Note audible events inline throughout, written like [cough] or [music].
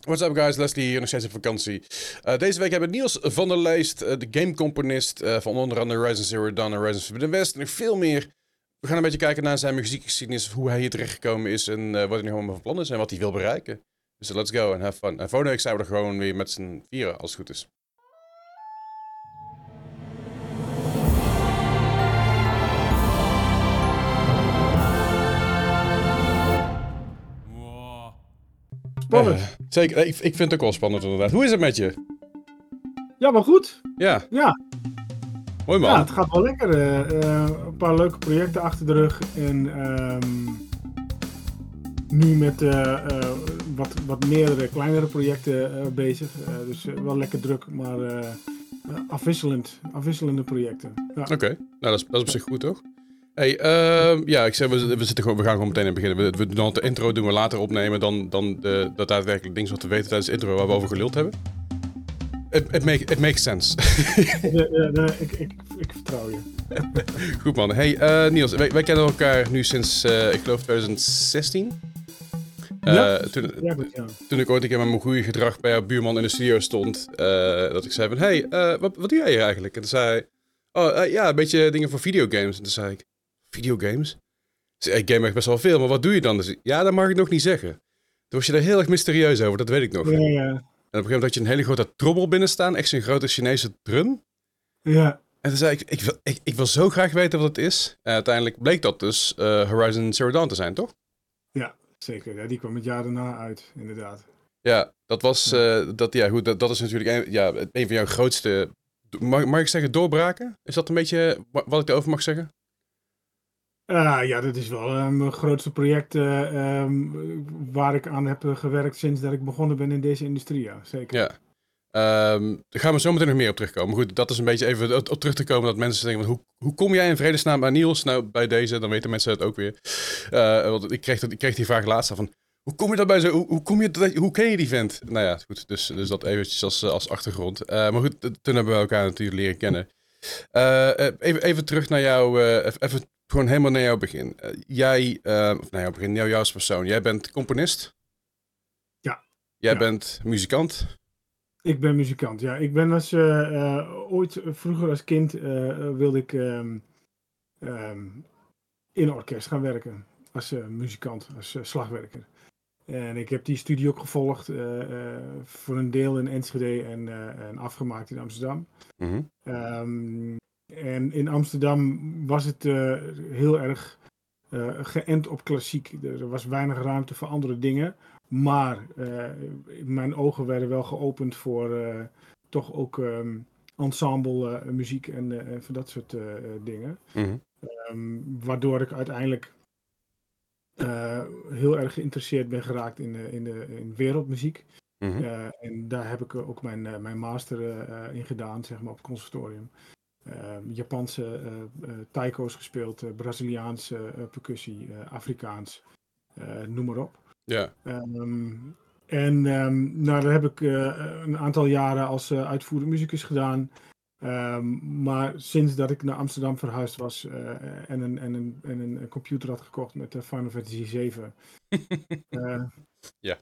What's up guys, Leslie hier, nog steeds op vakantie. Uh, deze week hebben we Niels van der Lijst, uh, de gamecomponist uh, van onder andere Horizon Zero Dawn en Horizon Forbidden West en nog veel meer. We gaan een beetje kijken naar zijn muziekgeschiedenis, hoe hij hier terechtgekomen is en wat hij nu allemaal van plan is en wat hij wil bereiken. Dus let's go and have fun. En volgende week zijn we er gewoon weer met z'n vieren, als het goed is. Spannend. Zeker, ik, ik vind het ook wel spannend inderdaad. Hoe is het met je? Ja, wel goed. Ja. Ja. Mooi man. Ja, het gaat wel lekker. Uh, een paar leuke projecten achter de rug. En um, nu met uh, wat, wat meerdere kleinere projecten bezig. dus wel lekker druk, maar afwisselend, afwisselende projecten. Ja. Oké, nou dat is, dat is op zich goed toch? Hey, uh, ja, ik zeg, we, we, zitten gewoon, we gaan gewoon meteen in beginnen. We, we doen de intro doen we later opnemen dan, dan de, dat daadwerkelijk dingen wat we weten tijdens de intro waar we over geluld hebben. It, it, make, it makes sense. ik, ik, ik, vertrouw je. Goed man. Hey uh, Niels, wij, wij, kennen elkaar nu sinds, uh, ik geloof 2016. Uh, ja, toen, toen ik ooit een keer met mijn goede gedrag bij jouw buurman in de studio stond, dat ik zei van, hey, wat, wat doe jij hier eigenlijk? En toen zei hij, oh ja, een beetje dingen voor videogames. En toen zei ik, videogames? Dus ik game echt best wel veel, maar wat doe je dan? Dus, ja, dat mag ik nog niet zeggen. Toen was je er heel erg mysterieus over, dat weet ik nog. Ja, ja. En op een gegeven moment had je een hele grote trommel binnenstaan, echt zo'n grote Chinese drum. Ja. En toen zei ik, ik wil, ik, ik wil zo graag weten wat het is. En uiteindelijk bleek dat dus uh, Horizon Zero Dawn te zijn, toch? Ja, zeker. Ja, die kwam het jaar daarna uit, inderdaad. Ja, dat was, uh, dat, ja goed, dat, dat is natuurlijk een, ja, een van jouw grootste, mag, mag ik zeggen, doorbraken? Is dat een beetje wat ik erover mag zeggen? Uh, ja, dat is wel uh, mijn grootste project uh, um, waar ik aan heb gewerkt sinds dat ik begonnen ben in deze industrie. Ja, zeker. Ja. Um, daar gaan we zo meteen nog meer op terugkomen. Goed, dat is een beetje even op terug te komen dat mensen denken: hoe, hoe kom jij in vredesnaam aan Niels? Nou, bij deze, dan weten mensen het ook weer. want ik kreeg, ik kreeg die vraag laatst van: hoe kom je daarbij zo? Hoe, hoe, kom je hoe ken je die vent? Nou ja, goed. Dus, dus dat eventjes als, als achtergrond. maar goed, toen hebben we elkaar natuurlijk leren kennen. even, even terug naar jou. even gewoon helemaal naar jouw begin. Uh, jij, uh, of naar jouw begin, jouw, jouw persoon. Jij bent componist? Ja. Jij ja. bent muzikant? Ik ben muzikant, ja. Ik ben als uh, ooit vroeger als kind wilde ik um, um, in orkest gaan werken. Als muzikant, als slagwerker. En ik heb die studie ook gevolgd, voor een deel in Enschede en, en afgemaakt in Amsterdam. Mm -hmm. um, en in Amsterdam was het uh, heel erg uh, geënt op klassiek. Er was weinig ruimte voor andere dingen. Maar uh, mijn ogen werden wel geopend voor toch ook um, ensemble muziek en, van dat soort dingen. Mm -hmm. um, waardoor ik uiteindelijk heel erg geïnteresseerd ben geraakt in, in, de, in wereldmuziek. Mm -hmm. en daar heb ik ook mijn, mijn master in gedaan, zeg maar, op het conservatorium. Uh, Japanse uh, uh, taiko's gespeeld, Braziliaanse percussie, Afrikaans, noem maar op. Ja. Um, en um, nou, dat heb ik een aantal jaren als uitvoerend muzikus gedaan. Um, maar sinds dat ik naar Amsterdam verhuisd was en, een, en, een, en een computer had gekocht met Final Fantasy 7, [laughs] ja.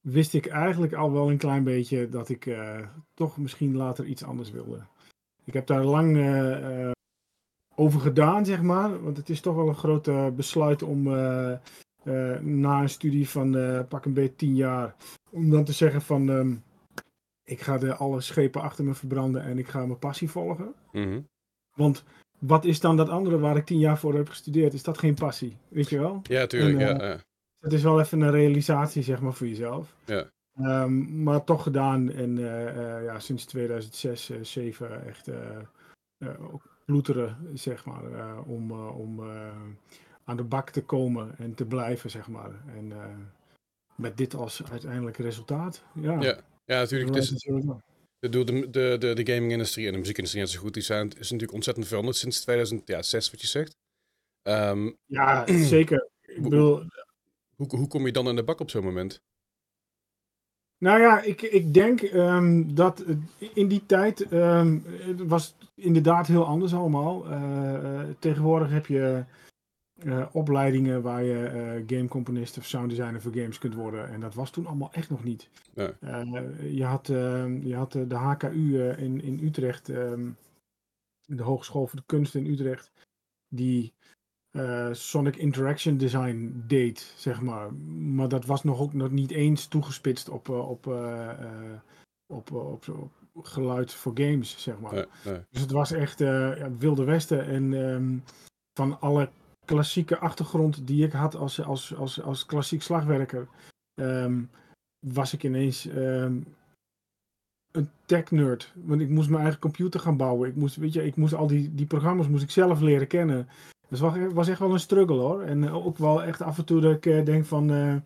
wist ik eigenlijk al wel een klein beetje dat ik toch misschien later iets anders wilde. Ik heb daar lang uh, over gedaan, zeg maar. Want het is toch wel een groot uh, besluit om na een studie van pak een beetje tien jaar, om dan te zeggen van um, ik ga de alle schepen achter me verbranden en ik ga mijn passie volgen. Mm -hmm. Want wat is dan dat andere waar ik tien jaar voor heb gestudeerd? Is dat geen passie? Weet je wel? Ja, tuurlijk. En, ja, ja. Het is wel even een realisatie, zeg maar, voor jezelf. Ja. Um, maar toch gedaan en uh, uh, ja, sinds 2006, uh, 2007 echt ploeteren, zeg maar, om, om aan de bak te komen en te blijven, zeg maar. En met dit als uiteindelijk resultaat. Ja, ja, ja natuurlijk. Het is, de, de, de, de, gaming-industrie en de muziekindustrie net zo goed, die zijn, is natuurlijk ontzettend veranderd sinds 2006, wat je zegt. Um, ja, zeker. Ik bedoel... Hoe, hoe kom je dan in de bak op zo'n moment? Nou ja, ik, ik denk um, dat in die tijd um, het was inderdaad heel anders allemaal. Uh, uh, tegenwoordig heb je opleidingen waar je gamecomponist of sound designer voor games kunt worden. En dat was toen allemaal echt nog niet. Nee. je had, je had de HKU in, in Utrecht, ehm, de Hogeschool voor de Kunst in Utrecht, die Sonic Interaction Design deed, zeg maar. Maar dat was nog ook nog niet eens toegespitst op, op, op, op, op, geluid voor games, zeg maar. Nee, Dus het was echt uh, Wilde Westen. En um, van alle klassieke achtergrond die ik had als, als, als, als klassiek slagwerker, um, was ik ineens um, een tech nerd. Want ik moest mijn eigen computer gaan bouwen. Ik moest, weet je, ik moest al die, die programma's moest ik zelf leren kennen. Dus was, was echt wel een struggle hoor. En ook wel echt af en toe dat ik uh, denk van... Uh,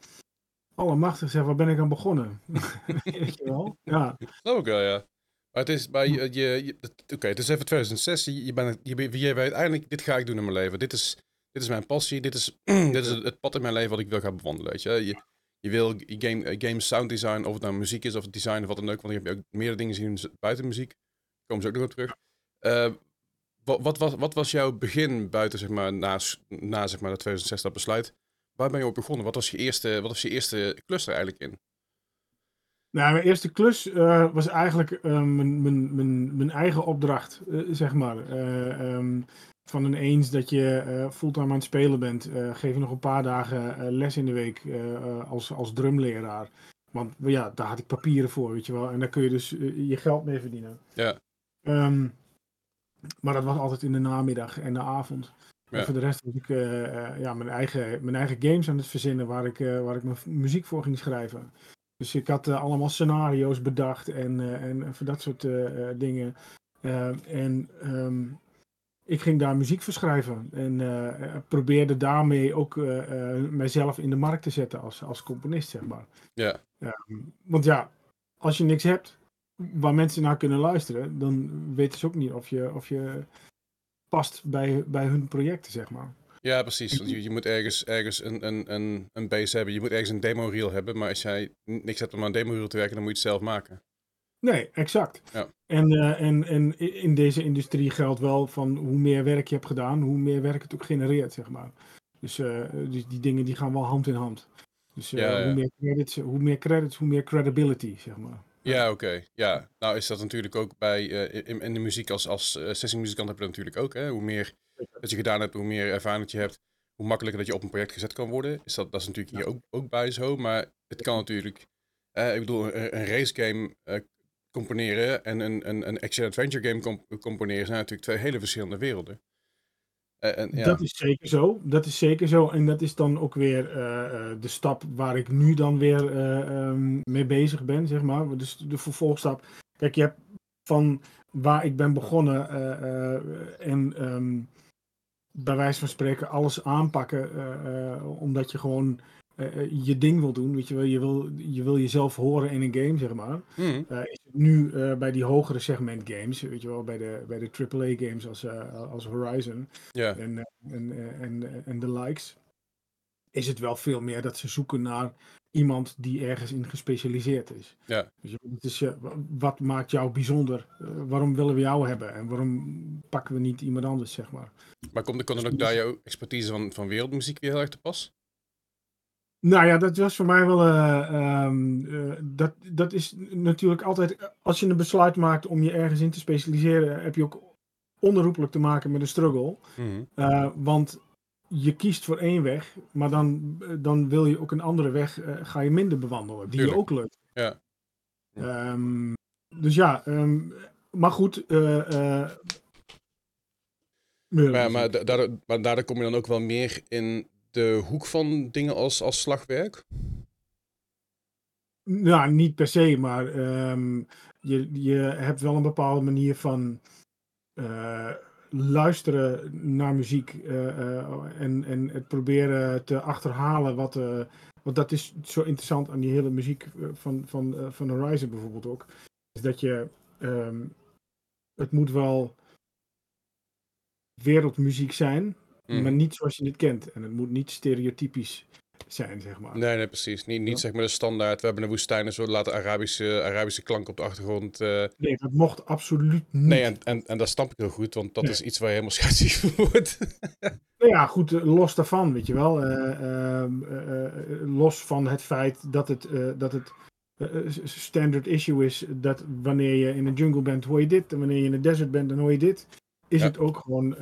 Allemachtig zeg, waar ben ik aan begonnen? [laughs] Weet je wel? Ja. Ook wel, ja. Maar het is je, oké, het is even 2006. Je, bent, je, weet uiteindelijk, dit ga ik doen in mijn leven. Dit is, dit is mijn passie. Dit is, [clears throat] dit is het pad in mijn leven wat ik wil gaan bewandelen. Weet je, je, je wil game, game sound design, of het nou muziek is of design of wat dan ook. Want je hebt ook meerdere dingen zien buiten muziek. Daar komen ze ook nog op terug. Uh, wat, wat, was, wat was jouw begin buiten, zeg maar, na, na zeg maar, dat 2006 dat besluit? Waar ben je op begonnen? Wat was je eerste, wat was je eerste klus er eigenlijk in? Nou, mijn eerste klus uh, was eigenlijk uh, mijn, mijn, mijn, mijn eigen opdracht, uh, zeg maar. Um, van een eens dat je fulltime aan het spelen bent, geef je nog een paar dagen les in de week als, als drumleraar. Want ja, daar had ik papieren voor, weet je wel. En daar kun je dus je geld mee verdienen. Ja. Um, maar dat was altijd in de namiddag en de avond. Ja. En voor de rest was ik ja, mijn, eigen, mijn eigen games aan het verzinnen waar ik, waar ik mijn muziek voor ging schrijven. Dus ik had uh, allemaal scenario's bedacht en, en voor dat soort dingen. en um, ik ging daar muziek voor schrijven. En probeerde daarmee ook mijzelf in de markt te zetten als, als componist, zeg maar. Ja. want ja, als je niks hebt waar mensen naar kunnen luisteren, dan weten ze ook niet of je, of je past bij, bij hun projecten, zeg maar. Ja, precies. Je, je moet ergens, ergens een, een, een, een base hebben. Je moet ergens een demo reel hebben. Maar als jij niks hebt om aan een demo reel te werken, dan moet je het zelf maken. Nee, exact. Ja. En, uh, en, en in deze industrie geldt wel van hoe meer werk je hebt gedaan, hoe meer werk het ook genereert, zeg maar. Dus, uh, dus die dingen die gaan wel hand in hand. Dus uh, ja, ja. Hoe, meer credits, hoe meer credits, hoe meer credibility, zeg maar. Ja, oké. Okay. Ja, nou is dat natuurlijk ook bij, in, in, de muziek als, als sessiemuzikant heb je dat natuurlijk ook. Hè? Hoe meer dat je gedaan hebt, hoe meer ervaring dat je hebt, hoe makkelijker dat je op een project gezet kan worden. Is dat, dat is natuurlijk hier ook, ook bij zo, maar het kan natuurlijk, eh, ik bedoel, een, een race game uh, componeren en een, een, een action-adventure game comp componeren zijn natuurlijk twee hele verschillende werelden. Uh, en, ja. Dat is zeker zo. Dat is zeker zo. En dat is dan ook weer uh, de stap waar ik nu dan weer um, mee bezig ben, zeg maar. Dus de vervolgstap. Kijk, je hebt van waar ik ben begonnen en um, bij wijze van spreken alles aanpakken. Omdat je gewoon uh, je ding wil doen. Weet je, wel. Je, wil, je wil jezelf horen in een game, zeg maar. Mm. is het nu bij die hogere segment games, weet je wel, bij de, bij de AAA games als, als Horizon yeah. en, en, en, en de likes. Is het wel veel meer dat ze zoeken naar iemand die ergens in gespecialiseerd is. Ja. Dus het is, uh, wat maakt jou bijzonder? Uh, waarom willen we jou hebben? En waarom pakken we niet iemand anders, zeg maar? Maar komt, komt dan ook daar jouw expertise van, van wereldmuziek weer heel erg te pas? Nou ja, dat was voor mij wel. Uh, um, dat, dat is natuurlijk altijd. Als je een besluit maakt om je ergens in te specialiseren, heb je ook onherroepelijk te maken met een struggle. Mm -hmm. want je kiest voor één weg, maar dan, dan wil je ook een andere weg, uh, ga je minder bewandelen, die Tuurlijk. je ook lukt. Ja. Um, dus ja, um, maar goed. Uh, uh, maar, maar, daardoor, maar daardoor kom je dan ook wel meer in de hoek van dingen als, als slagwerk? Nou, niet per se, maar um, je, je hebt wel een bepaalde manier van luisteren naar muziek uh, uh, en, en het proberen te achterhalen wat. Want dat is zo interessant aan die hele muziek van, van, van Horizon bijvoorbeeld ook. Is dat je. Um, het moet wel wereldmuziek zijn, mm. maar niet zoals je het kent. En het moet niet stereotypisch zijn, zeg maar. Nee, nee, precies. Niet, niet ja. zeg maar de standaard. We hebben een woestijn en zo laten Arabische, Arabische klank op de achtergrond. Uh... Nee, dat mocht absoluut niet. Nee, en, en, en dat snap ik heel goed, want dat is iets waar je helemaal scheidsziek voor wordt. [laughs] Nou ja, goed, los daarvan, weet je wel. Ehm, los van het feit dat het, dat het standard issue is dat wanneer je in een jungle bent, hoor je dit. En wanneer je in een desert bent, dan hoor je dit. Is het ook gewoon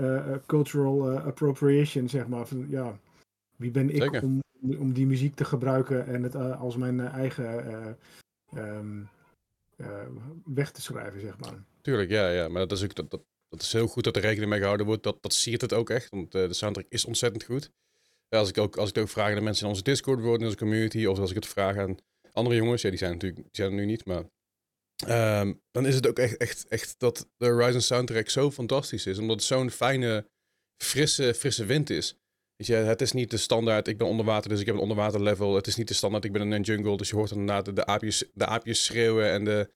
cultural appropriation, zeg maar. Van, ja, wie ben ik om, om die muziek te gebruiken en het als mijn eigen ehm, weg te schrijven, zeg maar. Tuurlijk, ja, ja. Maar dat is ook dat, dat, dat is heel goed dat er rekening mee gehouden wordt. Dat, dat siert het ook echt. Want de soundtrack is ontzettend goed. als, ik ook, als ik ook vraag aan de mensen in onze Discord worden, in onze community, of als ik het vraag aan andere jongens, ja, die zijn natuurlijk die zijn er nu niet, maar um, dan is het ook echt, echt, echt dat de Horizon soundtrack zo fantastisch is. Omdat het zo'n fijne, frisse, frisse wind is. Weet je, het is niet de standaard, ik ben onder water, dus ik heb een onderwater level. Het is niet de standaard, ik ben in een jungle, dus je hoort inderdaad de, aapjes, de aapjes schreeuwen en de,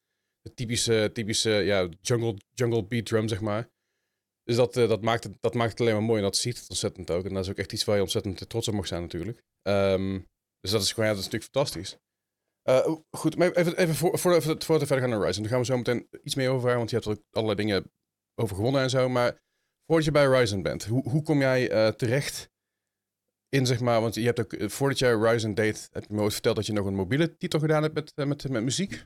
typische, typische ja, jungle, jungle beat drum, zeg maar. Dus dat, uh, dat, maakt het, dat maakt het alleen maar mooi en dat ziet het ontzettend ook. En dat is ook echt iets waar je ontzettend trots op mag zijn natuurlijk. Um, dus dat is gewoon, ja, dat is natuurlijk fantastisch. Uh, goed, maar even, even voor, voor, voor, verder gaan naar Ryzen. Daar gaan we zo meteen iets meer over want je hebt ook allerlei dingen over gewonnen en zo. Maar voordat je bij Ryzen bent, hoe, hoe kom jij uh, terecht in, zeg maar, want je hebt ook, voordat jij Ryzen deed, heb je me ooit verteld dat je nog een mobiele titel gedaan hebt met, met, met muziek?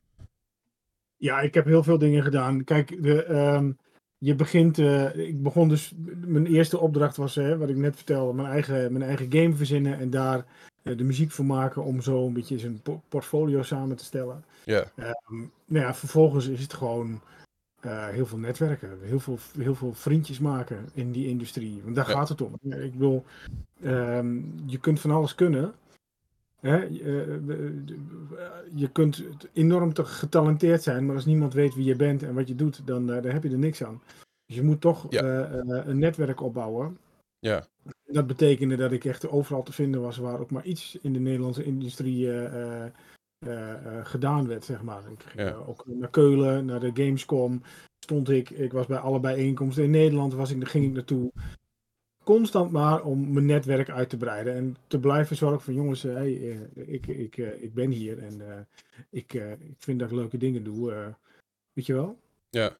Ja, ik heb heel veel dingen gedaan. Kijk, de, ehm, je begint. Ik begon dus. Mijn eerste opdracht was, hè, wat ik net vertelde, mijn eigen, mijn eigen game verzinnen en daar de muziek voor maken om zo een beetje zijn portfolio samen te stellen. Ja. Um, nou ja, vervolgens is het gewoon uh, heel veel netwerken, heel veel, heel veel vriendjes maken in die industrie. Want daar gaat het om. Ik bedoel, um, je kunt van alles kunnen. Hè, je kunt enorm te getalenteerd zijn, maar als niemand weet wie je bent en wat je doet, dan, uh, heb je er niks aan. Dus je moet toch uh, een netwerk opbouwen. Ja. Dat betekende dat ik echt overal te vinden was waar ook maar iets in de Nederlandse industrie gedaan werd, zeg maar. Ik ging ja. ook naar Keulen, naar de Gamescom stond ik. Ik was bij alle bijeenkomsten in Nederland, was ik, daar ging ik naartoe constant maar om mijn netwerk uit te breiden en te blijven zorgen van jongens, hey, eh, ik, ik, eh, ik ben hier en ik, ik vind dat ik leuke dingen doe. weet je wel? Ja.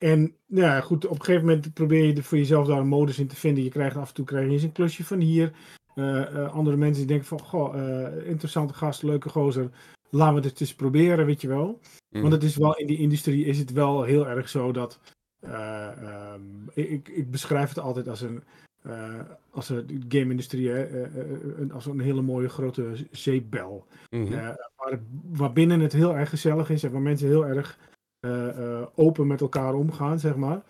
En ja, goed, op een gegeven moment probeer je voor jezelf daar een modus in te vinden. Je krijgt af en toe krijg je eens een klusje van hier. andere mensen die denken van, goh, interessante gast, leuke gozer. Laten we het eens proberen, weet je wel. Mm. Want het is wel, in die industrie is het wel heel erg zo dat um, ik, ik, beschrijf het altijd als een, uh, als een game-industrie, uh, als een hele mooie grote zeepbel. Mm -hmm. waar, waar, binnen het heel erg gezellig is en waar mensen heel erg open met elkaar omgaan, zeg maar.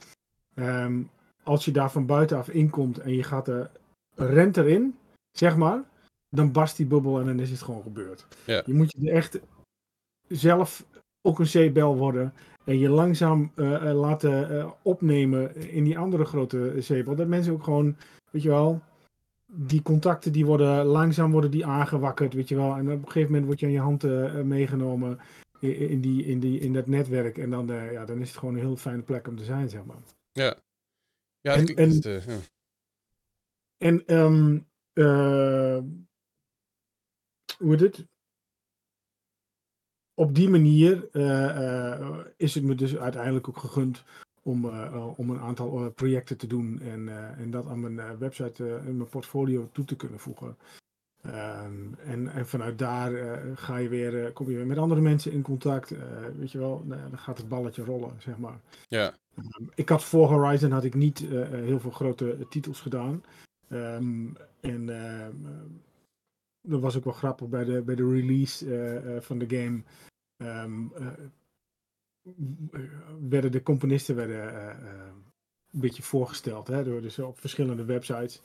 Um, als je daar van buitenaf inkomt en je gaat er rent erin, zeg maar, dan barst die bubbel en dan is het gewoon gebeurd. Je moet je echt zelf ook een zeepbel worden en je langzaam uh, laten uh, opnemen in die andere grote zeepbel. Dat mensen ook gewoon, weet je wel, die contacten die worden langzaam worden die aangewakkerd, weet je wel. En op een gegeven moment word je aan je hand uh, meegenomen in, die, in, die, in dat netwerk. En dan, ja, dan is het gewoon een heel fijne plek om te zijn, zeg maar. Ja. Ja, en, en, het, ja. en um, hoe heet het? op die manier is het me dus uiteindelijk ook gegund om, om een aantal projecten te doen en, en dat aan mijn website en mijn portfolio toe te kunnen voegen. Um, en, en vanuit daar ga je weer, kom je weer met andere mensen in contact. weet je wel, nou, dan gaat het balletje rollen, zeg maar. Ja. Um, ik had voor Horizon had ik niet heel veel grote titels gedaan. Um, en dat was ook wel grappig bij de, bij de release van de game werden de componisten werden, een beetje voorgesteld hè, door dus op verschillende websites.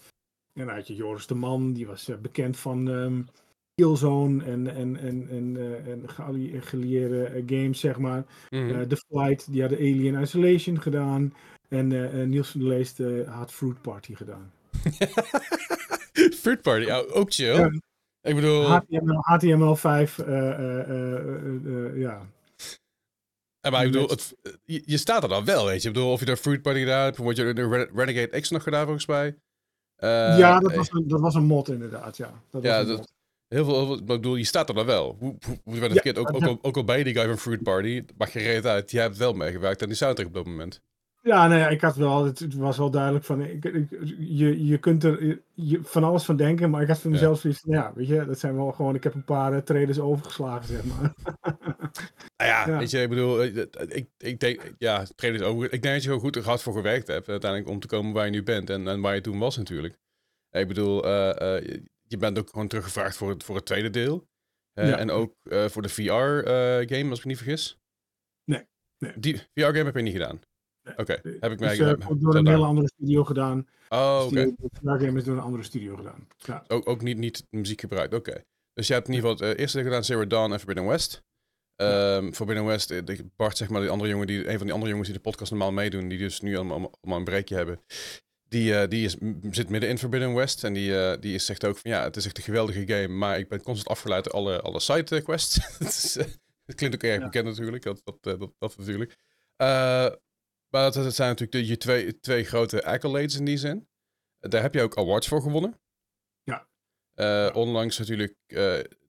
En uit je Joris de Man, die was bekend van um, Killzone en, en, en, en, en geallieerde games, zeg maar. Mm. The Flight, die hadden Alien Isolation gedaan. En Niels van der Leest had Fruit Party gedaan. [laughs] Fruit Party, ook chill. Ja. Ik bedoel... HTML, HTML5, uh, uh, ja. Ja, maar ik bedoel, het, je, je, staat er dan wel, weet je. Ik bedoel, of je daar Fruit Party gedaan hebt, word je de Renegade X nog gedaan volgens mij. Ja, dat was, een, dat was een mod inderdaad, ja. Dat ja, was dat, heel veel, heel veel, ik bedoel, je staat er dan wel. Hoe, hoe, hoe ja, verkeerd, ook, ook, al, ook al bij die guy van Fruit Party, mag je reed uit, je hebt wel meegewerkt aan die soundtrack op dat moment. Ja, nee, ik had wel, het, het was wel duidelijk van, ik, ik- je, je kunt er je, van alles van denken, maar ik had voor Ja. mezelf zoiets van, ja, weet je, dat zijn wel gewoon, ik heb een paar eh, traders overgeslagen, zeg maar. [laughs] Nou ja, Ja. weet je, ik bedoel, eh, ik, ik denk, ja, trainers over. Ik denk dat je gewoon goed er hard voor gewerkt hebt, uiteindelijk om te komen waar je nu bent en, en waar je toen was natuurlijk. Ik bedoel, eh, eh, je- bent ook gewoon teruggevraagd voor het, voor het tweede deel. Eh, Ja. En ook eh, voor de VR-game, als ik me niet vergis. Nee, nee. Die VR-game heb je niet gedaan? Nee. Oké, heb ik Dus, mij... eh, heb- door een gedaan. hele andere studio gedaan. Oh, oké. Studio- De game is door een andere studio gedaan. Ja, Ook, ook niet, niet muziek gebruikt, oké. Dus je hebt in ieder geval het eh, eerste deel gedaan, Zero Dawn en Forbidden West. Ehm Forbidden West, eh, Bart, zeg maar, die andere jongen die, een van die andere jongens die de podcast normaal meedoen, die dus nu allemaal, allemaal een breakje hebben, die, eh, die is, zit midden in Forbidden West en die, eh, die is, zegt ook van ja, het is echt een geweldige game, maar ik ben constant afgeleid door alle, alle side quests. [laughs] Het is, het klinkt ook erg Ja. bekend natuurlijk, dat, dat, dat, dat natuurlijk. Maar dat, zijn natuurlijk de, je twee, twee grote accolades in die zin. Daar heb je ook awards voor gewonnen. Ja. Onlangs natuurlijk,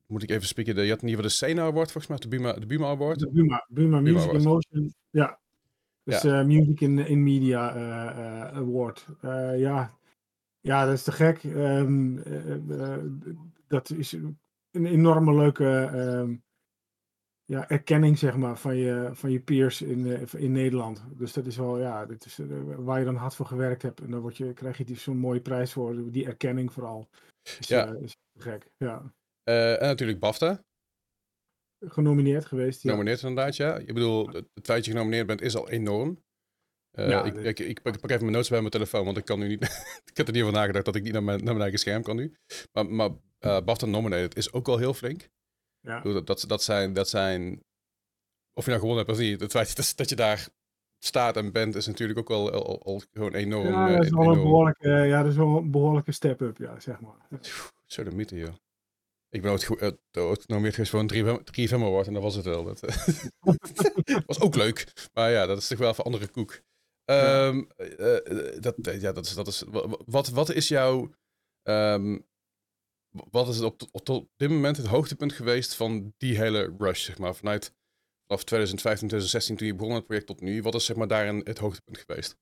moet ik even spieken, je had in ieder geval de Sena Award volgens mij, de Buma, de Buma Award. de Buma, Buma Music. Emotion, ja. Dus eh, Music in, in Media eh, eh, Award. Ja. ja, dat is te gek. Ehm, eh, eh, dat is een enorme leuke ehm, ja, erkenning, zeg maar, van je, van je peers in, in Nederland. Dus dat is wel, ja, dat is, waar je dan hard voor gewerkt hebt. En dan word je, krijg je die- zo'n mooie prijs voor, die erkenning vooral. Dus, Ja. is te gek, ja. Eh, en natuurlijk BAFTA, Genomineerd geweest, ja. genomineerd inderdaad, ja. Ik bedoel, het, het feit dat je genomineerd bent is al enorm. Eh, Ja, ik, ik, ik, pak, ik pak even mijn notes bij mijn telefoon, want ik kan nu niet... [laughs] ik heb er niet over nagedacht dat ik niet naar mijn, naar mijn eigen scherm kan nu. Maar, maar eh, BAFTA nominated is ook al heel flink. ja. Dat, dat, dat, zijn, dat zijn... Of je nou gewonnen hebt of niet, het feit dat, dat je daar staat en bent is natuurlijk ook wel al, al- al gewoon enorm. Ja, dat is wel een behoorlijke, ja, dat is wel een behoorlijke step-up, ja, zeg maar. Zo de mythe, joh. Ik ben ooit, eh, ooit genomineerd geweest voor een 3FM Award en dat was het wel. Dat [laughs] was ook leuk. Maar ja, dat is toch wel voor andere koek. Ehm, eh, eh, dat, ja, dat is, dat is, wa- wa- wat, wat is jouw... ehm, wat is het op, op, dit moment het hoogtepunt geweest van die hele rush, zeg maar, vanuit vanaf 2015, 2016 toen je begon met het project tot nu. Wat is zeg maar daarin het hoogtepunt geweest?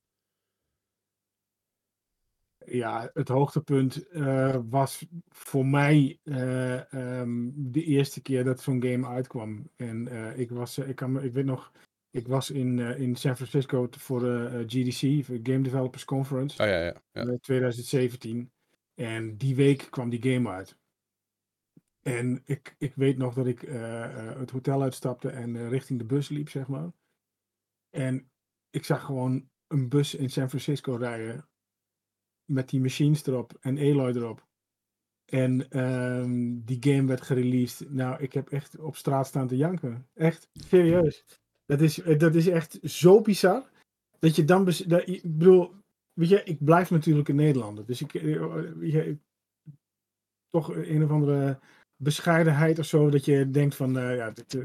Ja, het hoogtepunt eh, was voor mij eh, ehm, de eerste keer dat zo'n game uitkwam. En eh, ik, was, ik, kan, ik weet nog, ik was in, in San Francisco voor de GDC, Game Developers Conference, Ah ja, ja. ja. in 2017. En die week kwam die game uit. En ik, ik weet nog dat ik het hotel uitstapte en richting de bus liep, zeg maar. En ik zag gewoon een bus in San Francisco rijden. Met die machines erop en Aloy erop. En ehm, die game werd gereleased. Nou, ik heb echt op straat staan te janken. Echt, serieus. Dat is, eh, dat is echt zo bizar. Dat je dan... ik bedoel, weet je, ik blijf natuurlijk een Nederlander. Dus ik... eh, weet je, toch een of andere bescheidenheid of zo. Dat je denkt van, eh, ja, dit, eh,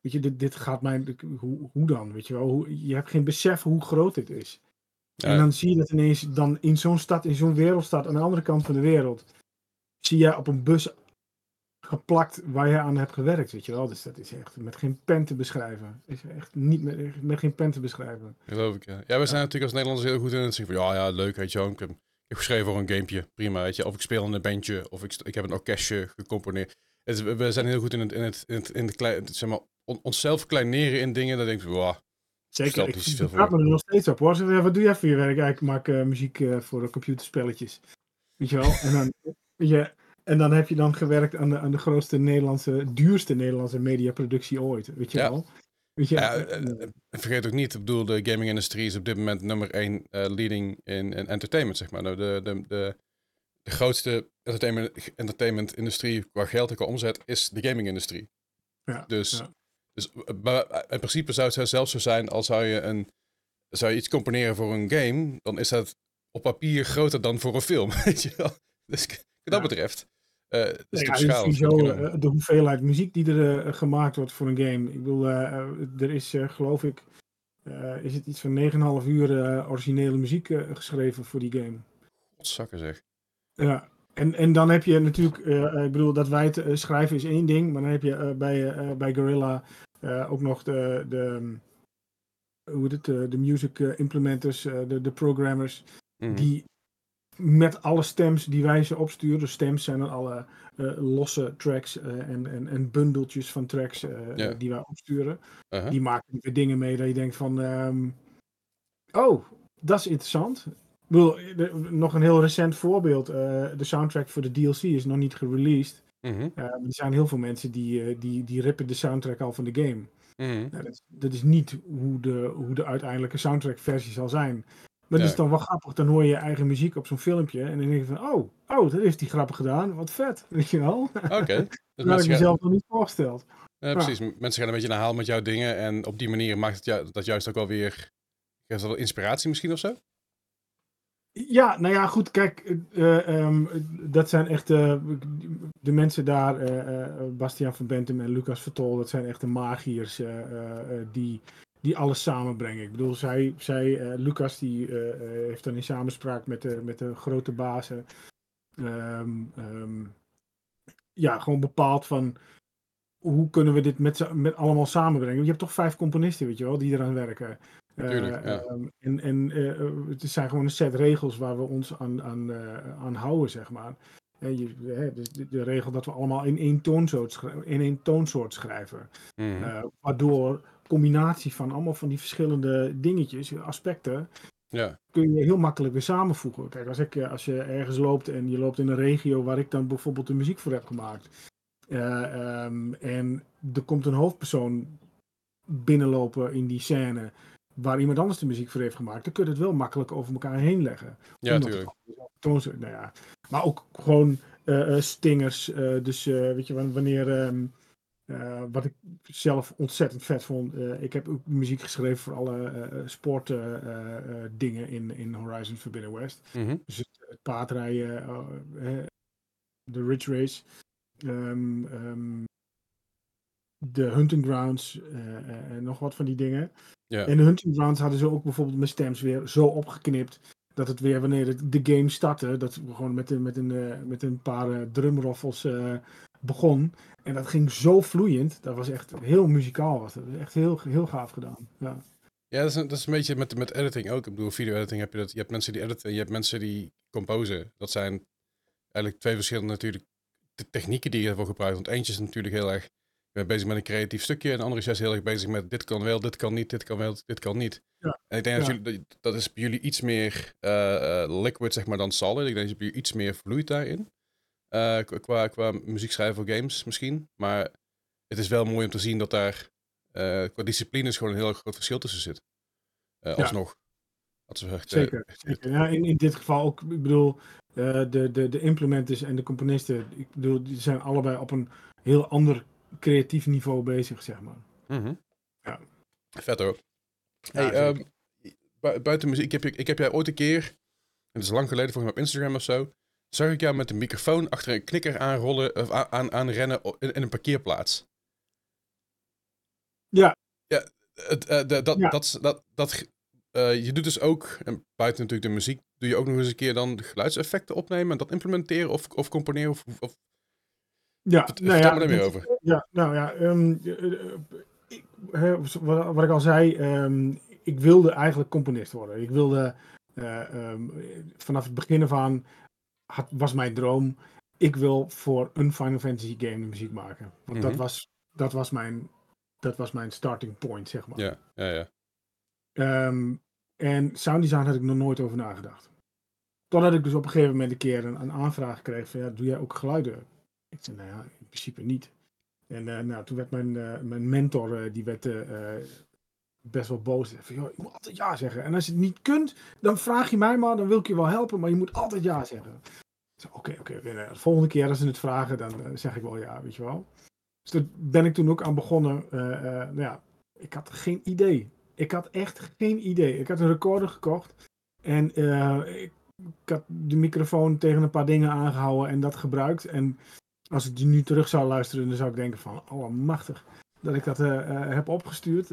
weet je, dit, dit gaat mij... Hoe, hoe dan, weet je wel? Hoe, je hebt geen besef hoe groot dit is. En dan zie je dat ineens dan in zo'n stad, in zo'n wereldstad, aan de andere kant van de wereld, zie je op een bus geplakt waar je aan hebt gewerkt, weet je wel. Dus dat is echt met geen pen te beschrijven. Is echt niet met, met geen pen te beschrijven. Geloof ik, ja. Ja, we zijn natuurlijk als Nederlanders heel goed in het zeggen van, ja, ja, leuk, weet je wel. Ik heb, ik heb geschreven voor een gamepje, prima, weet je. Of ik speel in een bandje, of ik, ik heb een orkestje gecomponeerd. Het, we- zijn heel goed in het, in het, in het, in de klein, zeg maar, on- onszelf kleineren in dingen. Dan denk ik, wow, Zeker, ik praat me er nog steeds op hoor. Zeg, wat doe jij voor je werk? Ja, ik maak eh, muziek eh, voor computerspelletjes. Weet je wel? En dan, [laughs] je, en dan heb je dan gewerkt aan de, aan de grootste Nederlandse, duurste Nederlandse mediaproductie ooit. Weet je Ja. wel? Weet je, Ja, eh, vergeet ook niet, ik bedoel, de gaming-industrie is op dit moment nummer één leading in, in entertainment, zeg maar. Nou, de, de, de, de grootste entertainment- entertainment-industrie qua geld en qua omzet is de gaming-industrie. ja, Dus, ja. Dus eh, maar in principe zou het zelfs zo zijn als zou je, een, zou je iets componeren voor een game, dan is dat op papier groter dan voor een film. [laughs] Weet je wel? Dus wat dat Ja. betreft, eh is Nee, de ja, schaal. eh, hoeveelheid muziek die er eh, gemaakt wordt voor een game. Ik bedoel, eh, eh, er is eh, geloof ik, eh, is het iets van 9,5 uur eh, originele muziek eh, geschreven voor die game. Godzakken zeg. Ja, en, en dan heb je natuurlijk, eh, eh, ik bedoel, dat wij het eh, schrijven is één ding, maar dan heb je bij, bij Gorilla ook nog de, de, hoe heet het, de music implementers, de, de programmers, Mhm. die met alle stems die wij ze opsturen, de stems zijn dan alle losse tracks en, en, en bundeltjes van tracks die wij opsturen. Uh-huh. Die maken weer dingen mee dat je denkt van, ehm, oh, dat is interessant. Ik bedoel, de- nog een heel recent voorbeeld. eh, de soundtrack voor de DLC is nog niet gereleased. Maar er zijn heel veel mensen die, eh, die, die rippen de soundtrack al van de game. Nou, dat, is, dat is niet hoe de, hoe de uiteindelijke soundtrack versie zal zijn. Maar dat Ja. is dan wel grappig. Dan hoor je je eigen muziek op zo'n filmpje. En dan denk je van, oh, oh, dat heeft hij grappig gedaan. Wat vet. [laughs] Weet je wel? Oké. Dus [laughs] Dat had ik gaan, mezelf nog niet voorgesteld. ja, precies. Mensen gaan een beetje naar haal met jouw dingen. En op die manier maakt het ju- dat juist ook wel weer... Geeft dat wel inspiratie misschien of zo? Ja, nou ja, goed, kijk, eh, ehm, dat zijn echt eh, de mensen daar, eh, eh, Bastiaan van Bentum en Lucas Vertol, dat zijn echt de magiërs eh, eh, eh, die, die alles samenbrengen. Ik bedoel, zij, zij eh, Lucas, die eh, eh, heeft dan in samenspraak met de, met de grote bazen, ehm, ehm, ja, gewoon bepaald van hoe kunnen we dit met, met allemaal samenbrengen. Je hebt toch vijf componisten, weet je wel, die eraan werken. Eh, Tuurlijk, ja. ehm, en en eh, eh, het zijn gewoon een set regels waar we ons aan, aan, eh, aan houden, zeg maar. En je, de, de regel dat we allemaal in één toonsoort, schri- in één toonsoort schrijven. Mhm. Eh, waardoor combinatie van allemaal van die verschillende dingetjes, aspecten, ja. kun je heel makkelijk weer samenvoegen. Kijk, als, ik, eh, als je ergens loopt en je loopt in een regio waar ik dan bijvoorbeeld de muziek voor heb gemaakt. eh, ehm, en er komt een hoofdpersoon binnenlopen in die scène waar iemand anders de muziek voor heeft gemaakt, dan kun je het wel makkelijk over elkaar heen leggen. Ja, Omdat tuurlijk. het allemaal toonsoort- nou ja. Maar ook gewoon eh, eh, stingers. eh, dus weet je, wan- wanneer. eh, wat ik zelf ontzettend vet vond. ik heb ook muziek geschreven voor alle sportdingen dingen in, in Horizon Forbidden West. Mhm. Dus het, het paardrijden, de Ridge Race, ehm, de Hunting Grounds eh, eh, en nog wat van die dingen. Ja. En de Hunting Grounds hadden ze ook bijvoorbeeld mijn stems weer zo opgeknipt. Dat het weer wanneer het, de game startte, dat we gewoon met, een- met, een, eh, met een paar drumroffels begon. En dat ging zo vloeiend. Dat was echt heel muzikaal. Was dat. Echt heel, heel gaaf gedaan. Ja. Ja, dat is, een, dat is een beetje met, met editing ook. Ik bedoel, video-editing heb je dat. Je hebt mensen die editen en je hebt mensen die composen. Dat zijn eigenlijk twee verschillende natuurlijk te- technieken die je ervoor gebruikt. Want eentje is natuurlijk heel erg je bent bezig met een creatief stukje en de andere is juist heel erg bezig met dit kan wel, dit kan niet, dit kan wel, dit kan niet. Ja. En ik denk dat, jullie, dat, is bij jullie iets meer eh, eh, liquid zeg maar dan solid. Ik denk dat je iets meer vloeit daarin. Eh, qua- qua, muziek schrijven voor games misschien. Maar het is wel mooi om te zien dat daar qua disciplines gewoon een heel groot verschil tussen zit. Ja. alsnog. Is echt, Zeker. echt- zeker. Ja, in, in dit geval ook, ik bedoel, de, de, de implementers en de componisten, ik bedoel, die zijn allebei op een heel ander creatief niveau bezig, zeg maar. Mhm. Ja. Vet hoor. Ja, Hey, zeker. ehm, bu- buiten muziek, ik heb, je- ik heb jij ooit een keer, het is lang geleden volgens mij op Instagram of zo, zag ik jou met een microfoon achter een knikker aanrollen, of aan, aan, aanrennen in, in een parkeerplaats. Ja. Ja, het, eh, de- dat, Ja. dat, dat, dat, eh, je doet dus ook, en buiten natuurlijk de muziek, doe je ook nog eens een keer dan de geluidseffecten opnemen en dat implementeren of, of componeren of, of Ja, Vert- nou vertel ja, me daar meer over. Ja, nou ja, ehm, eh, eh, ik, hè, wat, wat ik al zei, ehm, ik wilde eigenlijk componist worden. Ik wilde eh, ehm, vanaf het begin af aan, had, was mijn droom, ik wil voor een Final Fantasy game de muziek maken. Want dat, Mhm. was, dat, was mijn, dat was mijn starting point, zeg maar. ja, ja, ja. En sound design had ik nog nooit over nagedacht. Totdat ik dus op een gegeven moment een keer een, een aanvraag kreeg van, ja, doe jij ook geluiden? Ik zei, nou ja, in principe niet. En eh, nou, toen werd mijn, eh, mijn mentor, eh, die werd best wel boos. Van, joh, je moet altijd ja zeggen. En als je het niet kunt, dan vraag je mij maar, dan wil ik je wel helpen, maar je moet altijd ja zeggen. Oké, oké, nou, de volgende keer als ze het vragen, dan zeg ik wel ja, weet je wel. Dus daar ben ik toen ook aan begonnen. nou ja, ik had geen idee. Ik had echt geen idee. Ik had een recorder gekocht. En ik had de microfoon tegen een paar dingen aangehouden en dat gebruikt. En als ik die nu terug zou luisteren, dan zou ik denken van, oh machtig dat ik dat eh, eh, heb opgestuurd.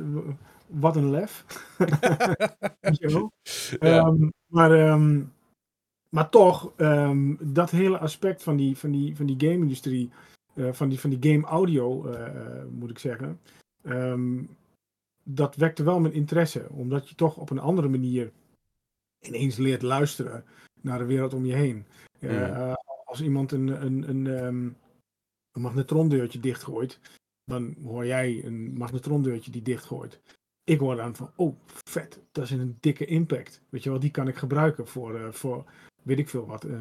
Wat een lef. [laughs] Ja. Ehm, maar, ehm, maar toch, ehm, dat hele aspect van die, van die, van die game-industrie, eh, van, die, van die game-audio, moet ik zeggen. dat wekte wel mijn interesse, omdat je toch op een andere manier ineens leert luisteren naar de wereld om je heen. Mm. Uh, als iemand een, een, een, um, een magnetrondeurtje dichtgooit, dan hoor jij een magnetrondeurtje die dichtgooit. Ik hoor dan van, oh vet, dat is een dikke impact. Weet je wel, die kan ik gebruiken voor, uh, voor weet ik veel wat, uh,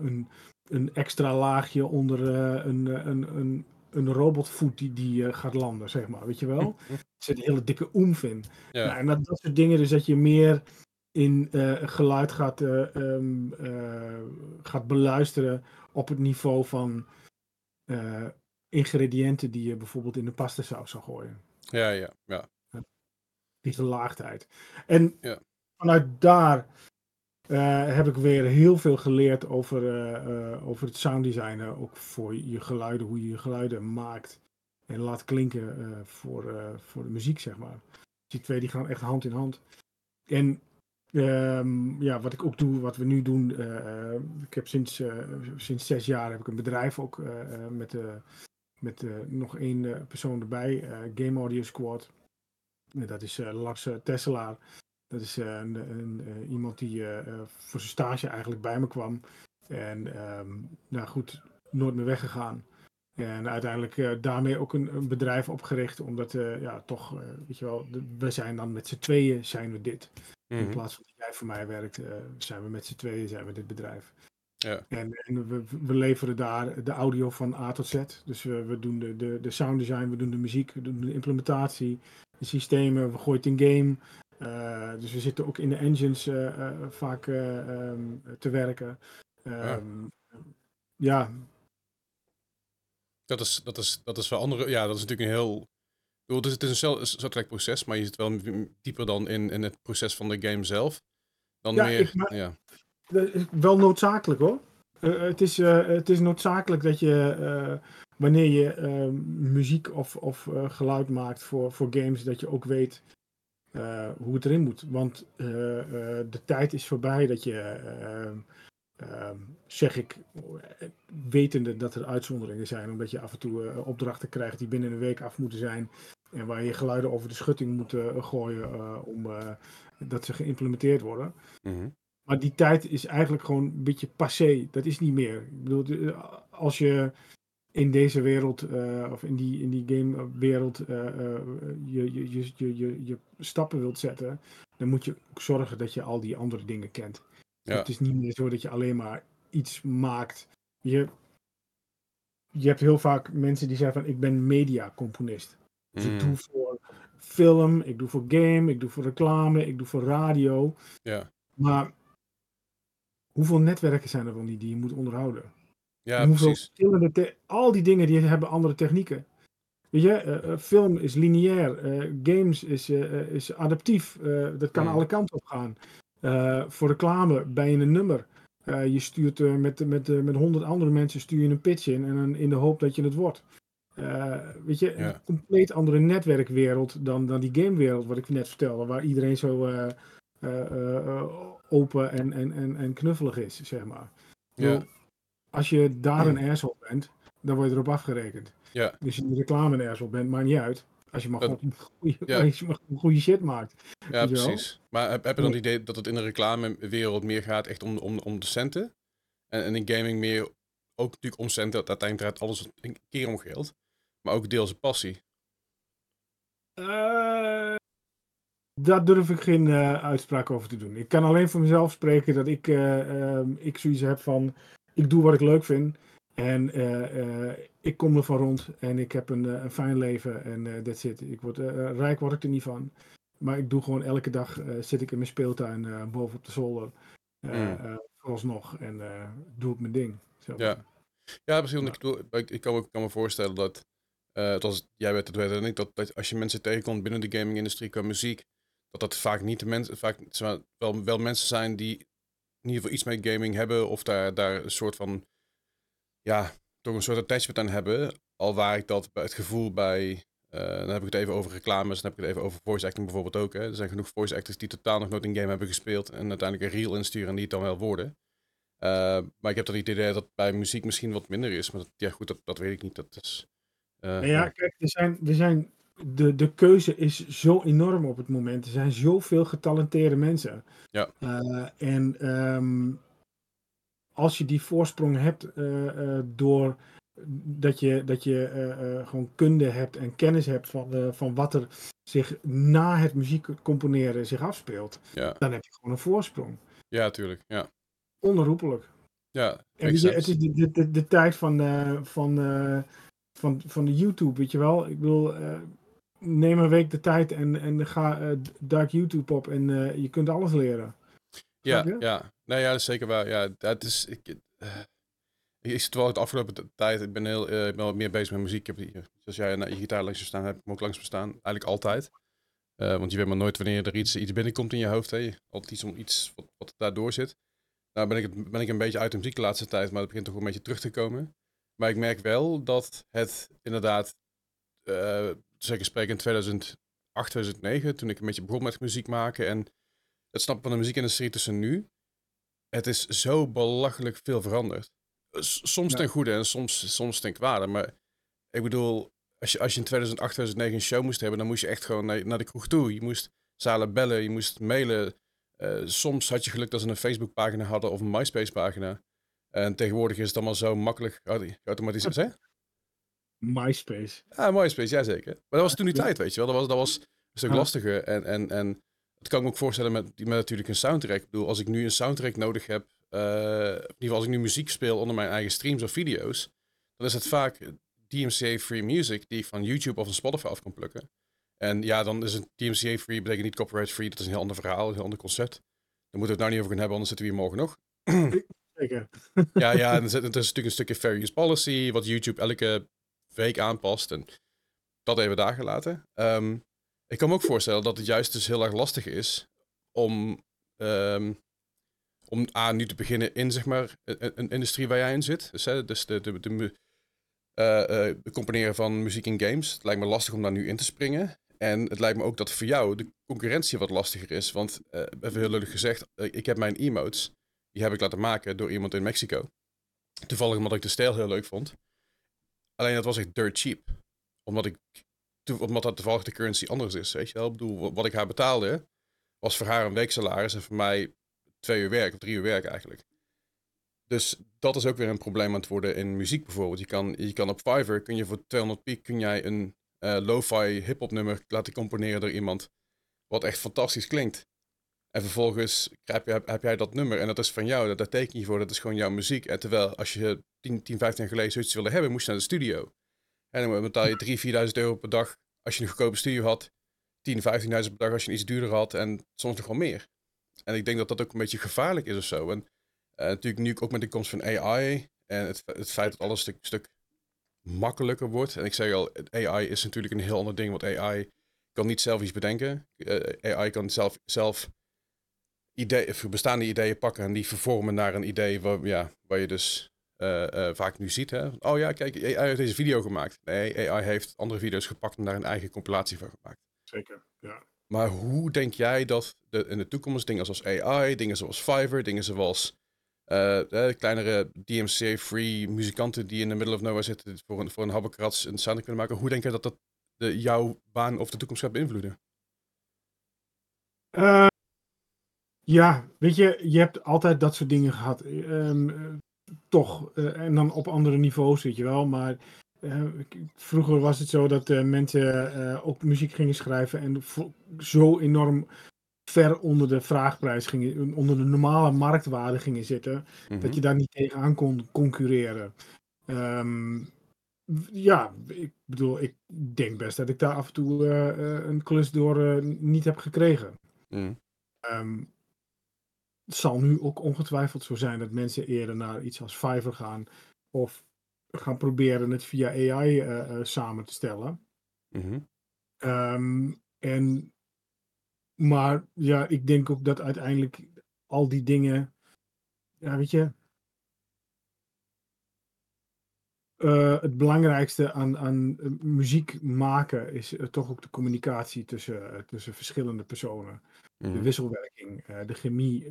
een, een extra laagje onder een, een, een, een robotvoet die, die gaat landen, zeg maar. Weet je wel? [laughs] Er zit een hele dikke oemf in. Ja. Nou, en dat, dat soort dingen, dus dat je meer in geluid gaat, um, gaat beluisteren op het niveau van ingrediënten die je bijvoorbeeld in de pasta saus zou gooien. Ja, ja, ja. Die gelaagdheid. En ja. vanuit daar uh, heb ik weer heel veel geleerd over, uh, over het sounddesignen. Ook voor je geluiden, hoe je je geluiden maakt en laat klinken voor, voor de muziek, zeg maar. Die twee die gaan echt hand in hand. En um, ja, wat ik ook doe, wat we nu doen. ik heb sinds, sinds zes jaar heb ik een bedrijf ook met met nog één persoon erbij, Game Audio Squad. dat is Lars Tesselaar. Dat is een, een, iemand die voor zijn stage eigenlijk bij me kwam. En um, nou goed, nooit meer weggegaan. En uiteindelijk daarmee ook een, een, bedrijf opgericht. Omdat, ja, toch, weet je wel, de, we zijn dan met z'n tweeën zijn we dit. Mm -hmm. In plaats van dat jij voor mij werkt, zijn we met z'n tweeën zijn we dit bedrijf. Ja. En, en we, we, leveren daar de audio van A tot Z. Dus we, we doen de, de, de sound design, we doen de muziek, we doen de implementatie, de systemen, we gooien het in game. Dus we zitten ook in de engines vaak um, te werken. Um, ja. ja. Dat is, dat, is, dat is wel andere. Ja, dat is natuurlijk een heel. Bedoel, het is een soortgelijk proces, maar je zit wel dieper dan in, in het proces van de game zelf. Dan ja, meer. Ik, ja wel noodzakelijk hoor. Uh, het, is, uh, het is noodzakelijk dat je, uh, wanneer je muziek of, of geluid maakt voor, voor games, dat je ook weet hoe het erin moet. Want de tijd is voorbij dat je, zeg ik, wetende dat er uitzonderingen zijn, omdat je af en toe opdrachten krijgt die binnen een week af moeten zijn. En waar je geluiden over de schutting moet gooien om dat ze geïmplementeerd worden. Mm -hmm. Maar die tijd is eigenlijk gewoon een beetje passé. Dat is niet meer. Ik bedoel, als je in deze wereld, uh, of in die, in die gamewereld, uh, uh, je, je, je, je, je, je stappen wilt zetten, dan moet je ook zorgen dat je al die andere dingen kent. Ja. Het is niet meer zo dat je alleen maar iets maakt. Je, je hebt heel vaak mensen die zeggen van ik ben mediacomponist. Dus Mm. ik doe voor film, ik doe voor game, ik doe voor reclame, ik doe voor radio. Ja. Maar hoeveel netwerken zijn er wel niet die je moet onderhouden? Ja, hoeveel precies. verschillende al die dingen die hebben andere technieken. Weet je, eh, eh, film is lineair, eh, games is, is adaptief, dat kan Mm. alle kanten op gaan. Eh, voor reclame ben je een nummer. Eh, je stuurt eh, met, met, met honderd andere mensen stuur je een pitch in en in de hoop dat je het wordt. Weet je, Ja. een compleet andere netwerkwereld dan, dan die gamewereld, wat ik net vertelde, waar iedereen zo open en, en, en, en knuffelig is, zeg maar. Ja. Als je daar een asshole bent, dan word je erop afgerekend. Ja. Dus je in de reclame een asshole bent, maakt niet uit. Als je maar Dat- gewoon [laughs] goede, ja. als je maar gewoon goede shit maakt. Ja, precies. Maar heb, heb je dan het idee dat het in de reclamewereld meer gaat echt om, om, om de centen? En, en in gaming meer ook natuurlijk om centen. dat Uiteindelijk draait alles een keer om geld. Maar ook deels een passie. Eh, daar durf ik geen eh, uitspraak over te doen. Ik kan alleen voor mezelf spreken dat ik, eh, ehm, ik zoiets heb van, ik doe wat ik leuk vind. En eh, eh, ik kom ervan rond en ik heb een, eh, een fijn leven en eh that's it. Ik word, rijk word ik er niet van. Maar ik doe gewoon elke dag, zit ik in mijn speeltuin boven op de zolder. Mm. vooralsnog en doe ik mijn ding. Zo. Ja. Ja, precies. Ik, bedoel, ik, ik kan, me, kan me voorstellen dat, was, jij weet het weet en ik, dat, dat als je mensen tegenkomt binnen de gaming-industrie qua muziek, dat dat vaak niet de mensen, vaak wel, wel mensen zijn die in ieder geval iets met gaming hebben of daar, daar een soort van, ja, toch een soort attachment aan hebben. Al waar ik dat bij het gevoel bij, eh, dan heb ik het even over reclames, dan heb ik het even over voice acting bijvoorbeeld ook. Hè. Er zijn genoeg voice actors die totaal nog nooit een game hebben gespeeld en uiteindelijk een reel insturen en die het dan wel worden. Uh, maar ik heb dat idee dat bij muziek misschien wat minder is. Maar dat, ja, goed, dat, dat weet ik niet. Dat is, uh, Nou ja, kijk, er zijn, er zijn de, de keuze is zo enorm op het moment. Er zijn zoveel getalenteerde mensen. Ja. En ehm, als je die voorsprong hebt uh, door dat je, dat je gewoon kunde hebt en kennis hebt van, van wat er zich na het muziek componeren zich afspeelt, ja. dan heb je gewoon een voorsprong. Ja, tuurlijk. Ja. Ja, en je, het is de, de, de, de tijd van, uh, van, uh, van, van de YouTube, weet je wel. Ik bedoel, uh, neem een week de tijd en, en ga duik YouTube op en je kunt alles leren. Ja, ja. Nee, ja, dat is zeker waar. Ja, het is... Ik, ik zit wel de afgelopen tijd, ik ben heel ik ben wat meer bezig met muziek. Ik heb hier, zoals jij je gitaar langs staan, heb ik hem ook langs me staan. Eigenlijk altijd. want je weet maar nooit wanneer er iets, iets binnenkomt in je hoofd. Hè. Altijd iets om iets wat, wat daardoor zit. Nou ben ik, ben ik een beetje uit de muziek de laatste tijd, maar het begint toch een beetje terug te komen. Maar ik merk wel dat het inderdaad, uh, zeker spreken in 2008, 2009, toen ik een beetje begon met muziek maken en het snappen van de muziekindustrie tussen nu, het is zo belachelijk veel veranderd. Soms ten goede en soms, soms ten kwade, maar ik bedoel, als je, als je in 2008, 2009 een show moest hebben, dan moest je echt gewoon naar, naar de kroeg toe. Je moest zalen bellen, je moest mailen. Uh, soms had je geluk dat ze een Facebookpagina hadden of een MySpace-pagina. En tegenwoordig is het allemaal zo makkelijk automatisch. [laughs] Hè? MySpace. Ja, MySpace, jazeker. Maar dat was toen die tijd, weet je wel. Dat was, dat was een stuk Ah. lastiger. En, en, en dat kan ik me ook voorstellen met, met natuurlijk een soundtrack. Ik bedoel, als ik nu een soundtrack nodig heb, uh, in ieder geval als ik nu muziek speel onder mijn eigen streams of video's, dan is het vaak DMCA-free music die ik van YouTube of van Spotify af kan plukken. En ja, dan is een DMCA-free, betekent niet copyright-free. Dat is een heel ander verhaal, een heel ander concept. Daar moeten we het nou niet over gaan hebben, anders zitten we hier morgen nog. [clears throat] Zeker. [laughs] ja, ja, en er is natuurlijk een stukje fair use policy, wat YouTube elke week aanpast. En dat even daar gelaten. Um, ik kan me ook voorstellen dat het juist dus heel erg lastig is om, um, om A, nu te beginnen in zeg maar een, een industrie waar jij in zit. Dus, hè, dus de, de, de, uh, componeren van muziek in games. Het lijkt me lastig om daar nu in te springen. En het lijkt me ook dat voor jou de concurrentie wat lastiger is. Want, uh, even heel lullig gezegd, ik heb mijn emotes, die heb ik laten maken door iemand in Mexico. Toevallig omdat ik de stijl heel leuk vond. Alleen dat was echt dirt cheap. Omdat, ik, omdat dat toevallig de currency anders is. Weet je? Ik bedoel, wat ik haar betaalde, was voor haar een weeksalaris en voor mij twee uur werk, of drie uur werk eigenlijk. Dus dat is ook weer een probleem aan het worden in muziek bijvoorbeeld. Je kan, je kan op Fiverr, kun je voor 200 piek, kun jij een uh, lo-fi hip-hop nummer laten componeren door iemand. Wat echt fantastisch klinkt. En vervolgens heb, je, heb, jij dat nummer en dat is van jou. Dat, daar teken je voor, dat is gewoon jouw muziek. En terwijl als je 10, 10 15 jaar geleden zoiets wilde hebben, moest je naar de studio. En dan betaal je 3.000, 4.000 euro per dag als je een goedkope studio had. 10, 15.000 per dag als je iets duurder had. En soms nog wel meer. En ik denk dat dat ook een beetje gevaarlijk is of zo. En uh, natuurlijk nu ook met de komst van AI en het, het feit dat alles een stuk, stuk makkelijker wordt. En ik zeg al, AI is natuurlijk een heel ander ding, want AI kan niet zelf iets bedenken. Uh, AI kan zelf, zelf idee, bestaande ideeën pakken en die vervormen naar een idee waar, ja, waar je dus uh, uh, vaak nu ziet. Hè? Oh ja, kijk, AI heeft deze video gemaakt. Nee, AI heeft andere video's gepakt en daar een eigen compilatie van gemaakt. Zeker, ja. Maar hoe denk jij dat de, in de toekomst dingen zoals AI, dingen zoals Fiverr, dingen zoals uh, kleinere DMCA-free muzikanten die in de middle of nowhere zitten voor een, voor een habbekrats een sound kunnen maken. Hoe denk je dat dat de, jouw baan of de toekomst gaat beïnvloeden? Ja, weet je, je hebt altijd dat soort dingen gehad. Um, toch, uh, en dan op andere niveaus, weet je wel. Maar vroeger was het zo dat mensen ook muziek gingen schrijven en zo enorm ver onder de vraagprijs gingen, onder de normale marktwaarde gingen zitten, mm -hmm. dat je daar niet tegenaan kon concurreren. Um, ja, ik bedoel, ik denk best dat ik daar af en toe een klus door niet heb gekregen. Mm. Um, het zal nu ook ongetwijfeld zo zijn dat mensen eerder naar iets als Fiverr gaan of gaan proberen het via AI uh, samen te stellen. Mm -hmm. um, en maar ja, ik denk ook dat uiteindelijk al die dingen, ja, weet je, uh, het belangrijkste aan, aan muziek maken is uh, toch ook de communicatie tussen, tussen verschillende personen. Mhm. De wisselwerking, de chemie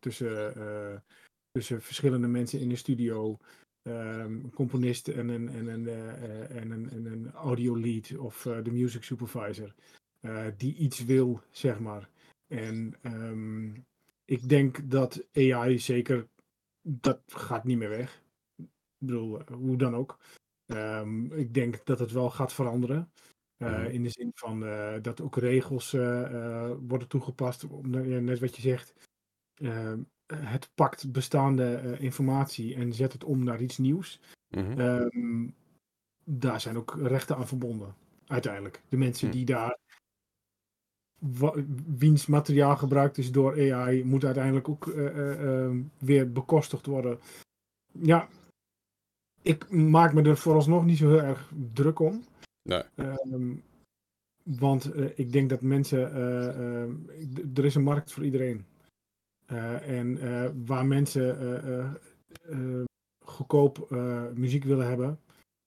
tussen, tussen verschillende mensen in de studio. ehm, componist en een, en een, en een, en een audio lead of de music supervisor. Die iets wil, zeg maar. En um, ik denk dat AI zeker, dat gaat niet meer weg. Ik bedoel, hoe dan ook. Um, ik denk dat het wel gaat veranderen. Uh, in de zin van uh, dat ook regels uh, worden toegepast. Net wat je zegt. Ehm, het pakt bestaande informatie en zet het om naar iets nieuws. Mhm. Um, daar zijn ook rechten aan verbonden. Uiteindelijk. De mensen Hm. die daar. wiens materiaal gebruikt is door AI, moet uiteindelijk ook ehm, weer bekostigd worden. Ja, ik maak me er vooralsnog niet zo heel erg druk om. Nee. Um, want uh, ik denk dat mensen. Uh, uh, er is een markt voor iedereen. Eh, en waar mensen goedkoop muziek willen hebben,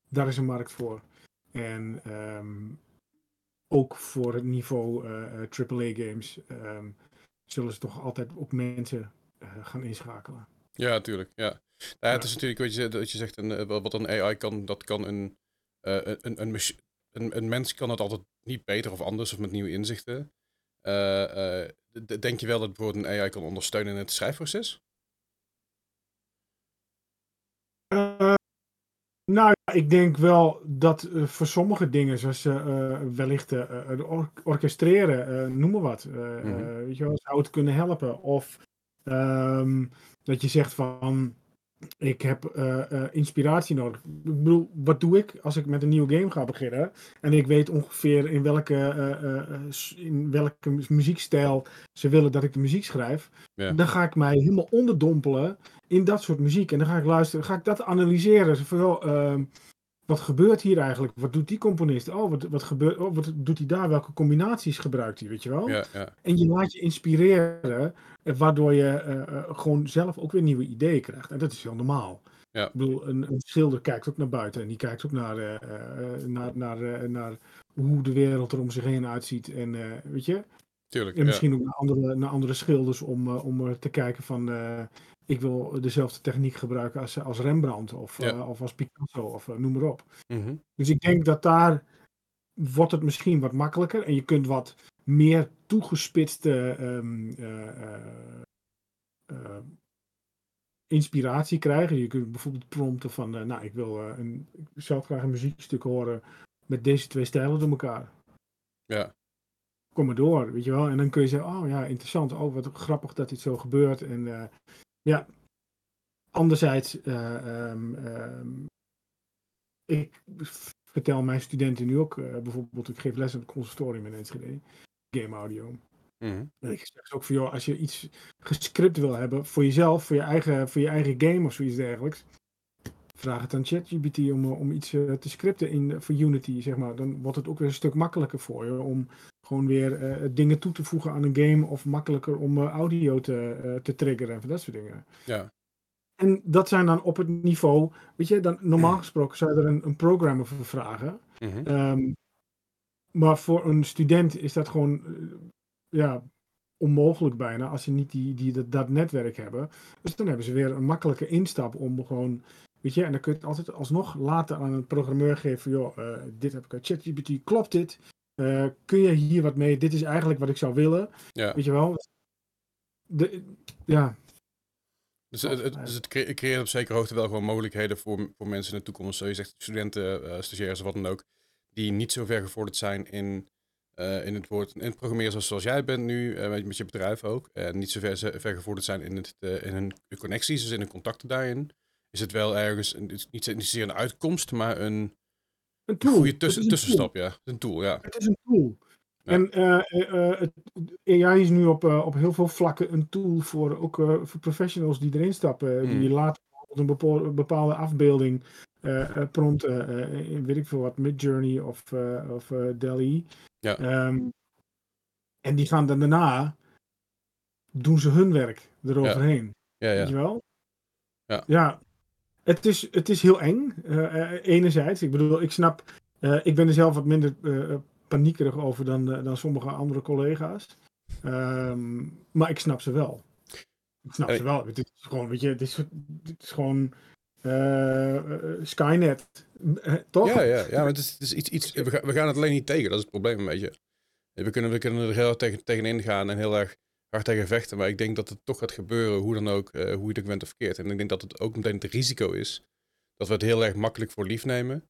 daar is een markt voor. En um, ook voor het niveau AAA-games um, zullen ze toch altijd ook mensen gaan inschakelen. Ja, natuurlijk. Ja. Nou, het is natuurlijk wat je, dat je zegt, een, wat een AI kan, dat kan een, een, een, een, een, een mens kan het altijd niet beter of anders of met nieuwe inzichten. Uh, uh, denk je wel dat bijvoorbeeld een AI kan ondersteunen in het schrijfproces? Uh, nou ja, ik denk wel dat voor sommige dingen, zoals wellicht or orchestreren, noem maar wat, mm -hmm. weet je wel, zou het kunnen helpen. Of um, dat je zegt van, ik heb uh, uh, inspiratie nodig. Ik bedoel, wat doe ik als ik met een nieuwe game ga beginnen? En ik weet ongeveer in welke, uh, in welke muziekstijl ze willen dat ik de muziek schrijf. Ja. Dan ga ik mij helemaal onderdompelen in dat soort muziek. En dan ga ik luisteren, ga ik dat analyseren. Van, wat gebeurt hier eigenlijk? Wat doet die componist? Oh, wat, wat, gebeurt, oh, wat doet hij daar? Welke combinaties gebruikt hij? Weet je wel? Ja, ja. En je laat je inspireren, waardoor je uh, gewoon zelf ook weer nieuwe ideeën krijgt. En dat is heel normaal. Ja. Ik bedoel, een, een, schilder kijkt ook naar buiten en die kijkt ook naar, uh, naar, naar, naar hoe de wereld er om zich heen uitziet. En weet je? Tuurlijk. En misschien ook naar andere, naar andere schilders om, om te kijken van ik wil dezelfde techniek gebruiken als, als Rembrandt of, ja. uh, of als Picasso of uh, noem maar op. Mm -hmm. Dus ik denk dat daar wordt het misschien wat makkelijker en je kunt wat meer toegespitste um, uh, inspiratie krijgen. Je kunt bijvoorbeeld prompten van, nou ik wil een, ik zelf graag een muziekstuk horen met deze twee stijlen door elkaar. Ja. Kom maar door, weet je wel. En dan kun je zeggen, oh ja, interessant. Oh, wat grappig dat dit zo gebeurt. En ja, anderzijds, uh, um, um, ik vertel mijn studenten nu ook, uh, bijvoorbeeld, ik geef les aan het conservatorium in Enschede, game audio. Mm -hmm. En ik zeg ook van, joh, als je iets gescript wil hebben voor jezelf, voor je eigen, voor je eigen game of zoiets dergelijks, vraag het aan ChatGPT om, om iets uh, te scripten in, voor Unity, zeg maar. Dan wordt het ook weer een stuk makkelijker voor je om gewoon weer uh, dingen toe te voegen aan een game of makkelijker om uh, audio te, te triggeren en dat soort dingen. Ja. En dat zijn dan op het niveau, weet je, dan normaal [clears throat] gesproken zou je er een, een programmer voor vragen. -hmm. um, maar voor een student is dat gewoon, ja, onmogelijk bijna als ze niet die, die, dat, dat netwerk hebben. Dus dan hebben ze weer een makkelijke instap om gewoon Weet je, en dan kun je het altijd alsnog later aan een programmeur geven. Joh, uh, dit heb ik uit ChatGPT, klopt dit? Uh, kun je hier wat mee? Dit is eigenlijk wat ik zou willen. Ja. Weet je wel? De, ja. Dus het, het, dus het creëert op zekere hoogte wel gewoon mogelijkheden voor, voor mensen in de toekomst. Zoals je zegt, studenten, uh, stagiaires of wat dan ook. Die niet zo ver gevorderd zijn in, in het woord, in het programmeren zoals, zoals jij bent nu. met, met je bedrijf ook. En niet zo ver, ver gevorderd zijn in, het, in hun connecties, dus in hun contacten daarin is het wel ergens, het is niet, niet zozeer een uitkomst, maar een, een, tool. goede tussen, een tussenstap. Tool. Ja, een tool, ja. Het is een tool. Ja. En uh, uh, het, AI is nu op, uh, op heel veel vlakken een tool voor, ook, voor professionals die erin stappen. Hmm. Die laten een bepaalde, bepaalde afbeelding prompten, in weet ik veel wat, Midjourney of, of Delhi. Ja. Um, en die gaan dan daarna, doen ze hun werk eroverheen. Ja, ja. Weet je wel? Ja. ja, het is, het is heel eng, uh, enerzijds. Ik bedoel, ik snap, uh, ik ben er zelf wat minder uh, paniekerig over dan, dan sommige andere collega's. Um, maar ik snap ze wel. Ik snap hey. ze wel. Het is gewoon, weet je, het is, het is gewoon Skynet. toch? Ja, ja, ja maar het is, het is iets, iets we, gaan, we gaan het alleen niet tegen. Dat is het probleem een beetje. We kunnen, we kunnen er heel erg tegen, tegenin gaan en heel erg hard tegen vechten. Maar ik denk dat het toch gaat gebeuren, hoe dan ook, hoe je het ook bent of verkeerd. En ik denk dat het ook meteen het risico is dat we het heel erg makkelijk voor lief nemen.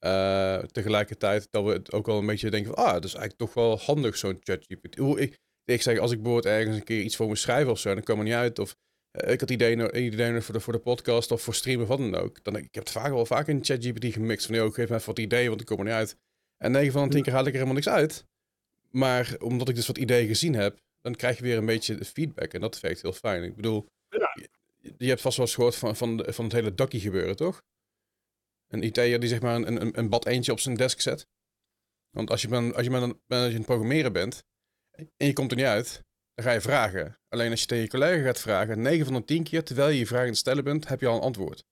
Uh, tegelijkertijd dat we het ook wel een beetje denken van, ah, dat is eigenlijk toch wel handig zo'n ChatGPT. Ik, ik zeg, als ik bijvoorbeeld ergens een keer iets voor me schrijf of zo, dan kom er niet uit. Of uh, ik had ideeën idee voor, de, voor de podcast of voor streamen, wat dan ook. Dan, ik heb het vaak wel vaak in ChatGPT gemixt. Van, joh, geef me even wat ideeën, want ik kom er niet uit. En 9 van de 10 keer haal ik er helemaal niks uit. Maar omdat ik dus wat ideeën gezien heb, dan krijg je weer een beetje feedback. En dat werkt heel fijn. Ik bedoel, ja. je, je, hebt vast wel eens gehoord van, van, van het hele Ducky gebeuren, toch? Een IT'er die zeg maar een, een, een bad eentje op zijn desk zet. Want als je, ben, als, je ben, als je aan het programmeren bent en je komt er niet uit, dan ga je vragen. Alleen als je tegen je collega gaat vragen, 9 van de 10 keer, terwijl je je vraag aan het stellen bent, heb je al een antwoord.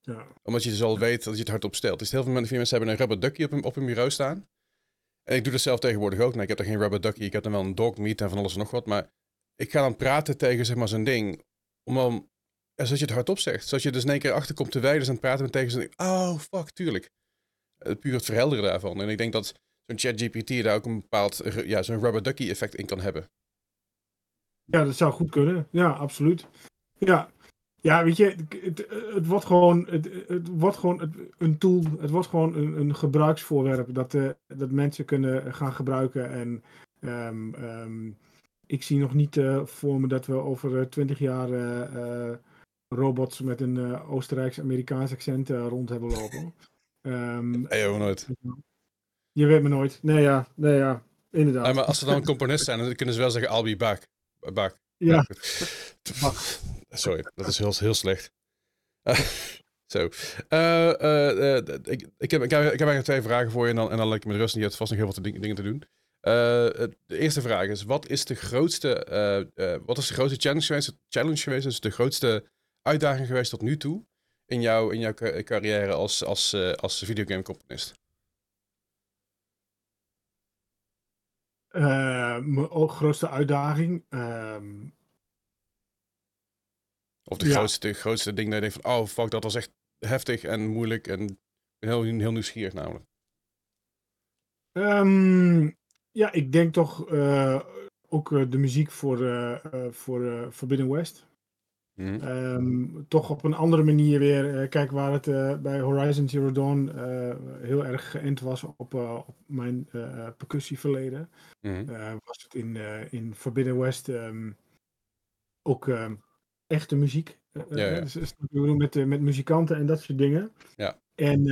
Ja. Omdat je dus al weet dat je het hardop stelt. Dus heel veel mensen hebben een rubber ducky op hun, op hun bureau staan. En ik doe dat zelf tegenwoordig ook. Nou, ik heb er geen rubber ducky, ik heb dan wel een dog meat en van alles en nog wat. Maar ik ga dan praten tegen zeg maar zo'n ding. Om dan zoals je het hardop zegt. Zoals je dus in één keer achterkomt terwijl je dus aan het praten bent tegen ze. Oh, fuck, tuurlijk. Het puur het verhelderen daarvan. En ik denk dat zo'n ChatGPT daar ook een bepaald, ja, zo'n rubber ducky effect in kan hebben. Ja, dat zou goed kunnen. Ja, absoluut. Ja, ja weet je, het, het wordt gewoon, het, het wordt gewoon een tool. Het wordt gewoon een, een gebruiksvoorwerp dat, uh, dat mensen kunnen gaan gebruiken. En um, um, ik zie nog niet uh, voor me dat we over twintig jaar uh, robots met een Oostenrijks-Amerikaans accent rond hebben lopen. [laughs] Um, nee, nooit. Je weet me nooit. Nee, ja, nee, ja inderdaad. Nee, maar als ze dan een componist zijn, dan kunnen ze wel zeggen, I'll be back. back. Ja. Sorry, dat is heel, heel slecht. [laughs] Zo. Uh, uh, ik, ik, heb, ik, heb, ik heb eigenlijk twee vragen voor je en dan, en dan leg ik met rust. En je hebt vast nog heel veel dingen, te doen. de eerste vraag is: wat is de grootste, wat is de grootste challenge geweest? Challenge geweest, dus de grootste uitdaging geweest tot nu toe in, jou, in jouw carrière als, als, als videogame-componist? Mijn grootste uitdaging. Um... Of de ja. grootste, grootste ding dat je denkt van, oh fuck, dat was echt heftig en moeilijk en heel, heel nieuwsgierig namelijk. Um, ja, ik denk toch uh, ook de muziek voor, voor Forbidden West. Mm. Um, toch op een andere manier weer. Kijk, waar het bij Horizon Zero Dawn heel erg geënt was op, op mijn percussieverleden. Mm. was het in, in Forbidden West um, ook echte muziek. Ja, ja. Dus, met, met muzikanten en dat soort dingen. Ja. En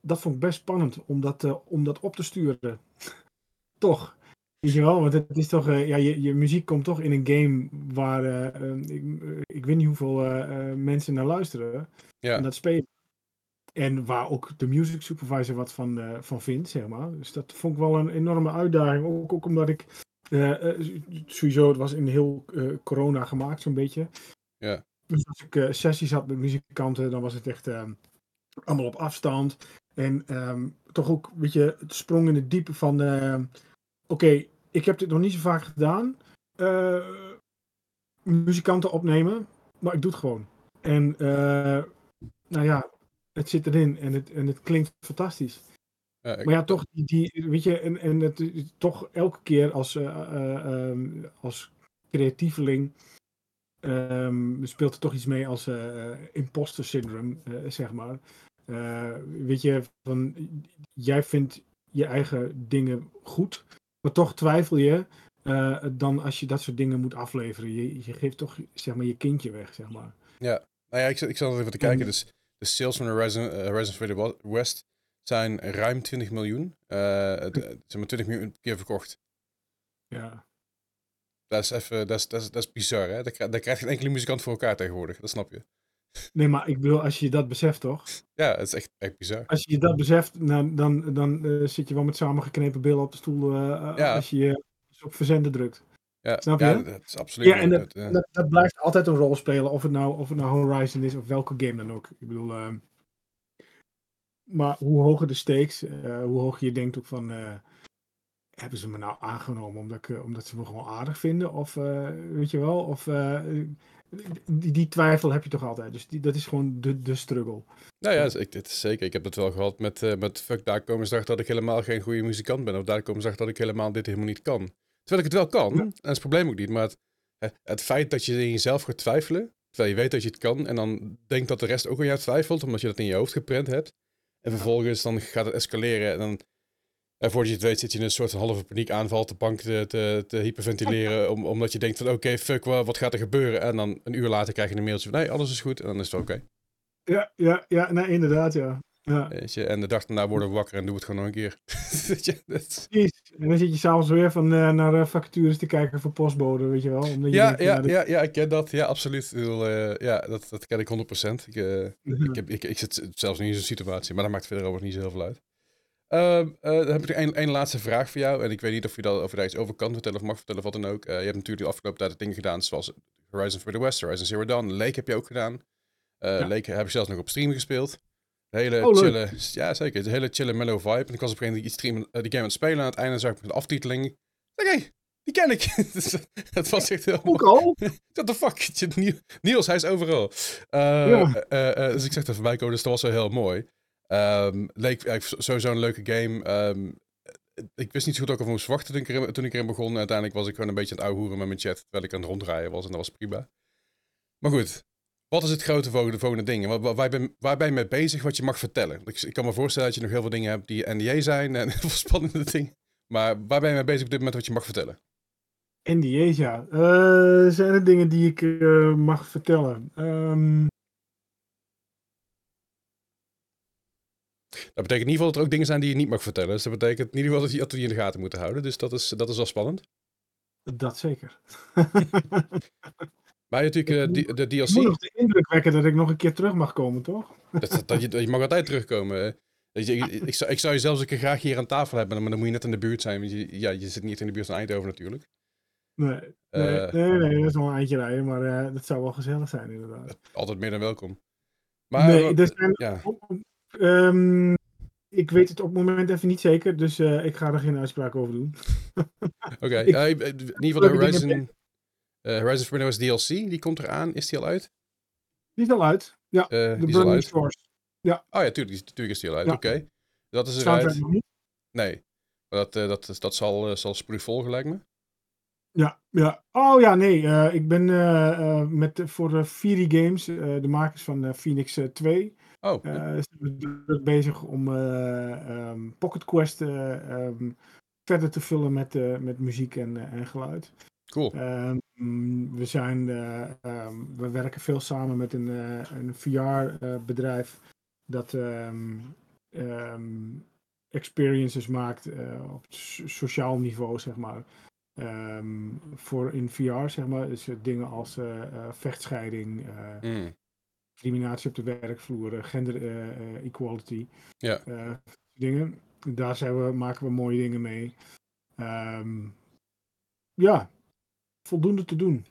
dat vond ik best spannend om dat, om dat op te sturen. [laughs] toch. Weet je wel, want het is toch, uh, ja, je, je muziek komt toch in een game waar uh, ik, ik, weet niet hoeveel mensen naar luisteren ja. en dat spelen. En waar ook de music supervisor wat van, van vindt, zeg maar. Dus dat vond ik wel een enorme uitdaging. Ook, ook omdat ik, sowieso, het was in heel corona gemaakt, zo'n beetje. Ja. Dus als ik sessies had met muzikanten, dan was het echt allemaal op afstand. En um, toch ook, weet je, het sprong in het diepe van oké, ik heb dit nog niet zo vaak gedaan. Muzikanten opnemen, maar ik doe het gewoon. En nou ja, het zit erin en het, en het klinkt fantastisch. Ja, ik... Maar ja, toch, die, die, weet je, en, en het, toch elke keer als, uh, um, als creatieveling um, speelt er toch iets mee als imposter syndrome, zeg maar. weet je, van jij vindt je eigen dingen goed, maar toch twijfel je dan als je dat soort dingen moet afleveren. Je, je geeft toch zeg maar, je kindje weg, zeg maar. Ja, nou ja, ik, ik zal even te kijken. Dus de sales van de Resident, Resident West zijn ruim 20 miljoen. Uh, het, ze hebben 20 miljoen keer verkocht. Ja. Dat is even, dat is, dat is, dat is bizar, hè? Daar, daar krijgt geen enkele muzikant voor elkaar tegenwoordig, dat snap je. Nee, maar ik bedoel, als je dat beseft, toch? Ja, het is echt, echt bizar. Als je dat beseft, nou, dan, dan uh, zit je wel met samengeknepen billen op de stoel uh, ja. als je op verzenden drukt. Ja, Snap je? Ja, dat is absoluut. Ja, en dat, dat, dat, blijft altijd een rol spelen, of het nou, of het nou Horizon is of welke game dan ook. Ik bedoel, uh, maar hoe hoger de stakes, hoe hoger je denkt ook van. hebben ze me nou aangenomen omdat, ik, omdat ze me gewoon aardig vinden? Of weet je wel? Of die, die, twijfel heb je toch altijd. Dus die, dat is gewoon de, de struggle. Nou ja, ik, dit is zeker. Ik heb het wel gehad met, uh, met fuck, daar komen ze dat ik helemaal geen goede muzikant ben. Of daar komen ze dat ik helemaal dit helemaal niet kan. Terwijl ik het wel kan. En dat is het probleem ook niet. Maar het, het, feit dat je in jezelf gaat twijfelen. Terwijl je weet dat je het kan. En dan denkt dat de rest ook aan jou twijfelt. Omdat je dat in je hoofd geprent hebt. En vervolgens dan gaat het escaleren. En dan en voordat je het weet zit je in een soort halve paniekaanval te bank te, te, te hyperventileren. [laughs] Om, omdat je denkt van oké, fuck, wat, wat gaat er gebeuren? En dan een uur later krijg je een mailtje van nee, alles is goed. En dan is het oké. Ja, ja, ja, nee, inderdaad, ja. Ja. Weet je, en de dag daarna worden we wakker en doen we het gewoon nog een keer. [laughs] Precies. En dan zit je s'avonds weer van, uh, naar uh, vacatures te kijken voor postbode, weet je wel. Omdat je ja, denkt, ja, ja, ja, ja, ik ken dat. Ja, absoluut. Uh, ja, dat, dat ken ik 100%. Ik, ik, heb, ik, ik zit zelfs niet in zo'n situatie, maar dat maakt verder over niet zo heel veel uit. Uh, dan heb ik een, een laatste vraag voor jou. En ik weet niet of je, dat, of je daar iets over kan vertellen of mag vertellen of wat dan ook. Je hebt natuurlijk de afgelopen tijd dingen gedaan zoals Horizon Forbidden West, Horizon Zero Dawn. Lake heb je ook gedaan. Ja. Lake heb ik zelfs nog op stream gespeeld. Hele oh, chille, ja zeker, een hele chille mellow vibe. En ik was op een gegeven moment iets stream, die game aan het spelen. En aan het einde zag ik de aftiteling. Oké, okay, die ken ik. [laughs] dat was echt heel Ook al? [laughs] What the fuck? [laughs] Niels, hij is overal. Ja. dus ik zeg er voorbij komen, dus dat was wel heel mooi. Um, leek sowieso een leuke game. Um, ik wist niet zo goed ook of ik moest wachten toen ik, erin, toen ik erin begon. uiteindelijk was ik gewoon een beetje aan het ouwhoeren met mijn chat. Terwijl ik aan het ronddraaien was en dat was prima. Maar goed, wat is het grote volgende, volgende ding? Waar, waar, ben, waar ben je mee bezig wat je mag vertellen? Ik, ik, kan me voorstellen dat je nog heel veel dingen hebt die NDA zijn en [laughs] heel veel spannende dingen. Maar waar ben je mee bezig op dit moment wat je mag vertellen? NDA's, ja. Uh, zijn er dingen die ik uh, mag vertellen? Um, Dat betekent in ieder geval dat er ook dingen zijn die je niet mag vertellen. Dus dat betekent in ieder geval dat je, dat je in de gaten moet houden. Dus dat is, dat is wel spannend. Dat zeker. [laughs] maar je natuurlijk uh, de, de DLC... Ik moet nog de indruk wekken dat ik nog een keer terug mag komen, toch? dat, dat, je, je mag altijd terugkomen. Ik, ik, ik, zou, ik zou je zelfs een keer graag hier aan tafel hebben, maar dan moet je net in de buurt zijn. Want je, ja, je zit niet in de buurt van Eindhoven natuurlijk. Nee, nee, uh, nee, nee, dat is wel een eindje rijden, maar uh, dat zou wel gezellig zijn inderdaad. Altijd meer dan welkom. Maar, nee, ja. Um, ik weet het op het moment even niet zeker, dus uh, ik ga er geen uitspraak over doen. Oké, [laughs] okay. in ieder geval de Horizon, Horizon Forbidden West DLC, die komt eraan. Is die al uit? Die is al uit, ja. de die Burning Shores. Ja. Oh ja, tuurlijk, tuurlijk is die al uit. Ja. Oké. Okay. Dat is eruit. Nee. Dat, dat, dat zal, zal volgen, lijkt me. Ja, ja. Oh ja, nee. Uh, ik ben uh, uh, met, voor Fury Games, de makers van Phoenix 2, Oh. Uh, zijn we bezig om uh, um, Pocket Quest um, verder te vullen met, uh, met muziek en, en geluid. Cool. Um, we, zijn, we werken veel samen met een, een VR-bedrijf dat experiences maakt op sociaal niveau, zeg maar. voor in VR, zeg maar. Dus dingen als vechtscheiding. Mm discriminatie op de werkvloer, eh, gender eh, eh, equality. Ja. dingen. Daar zijn we, maken we mooie dingen mee. Um, ja, voldoende te doen.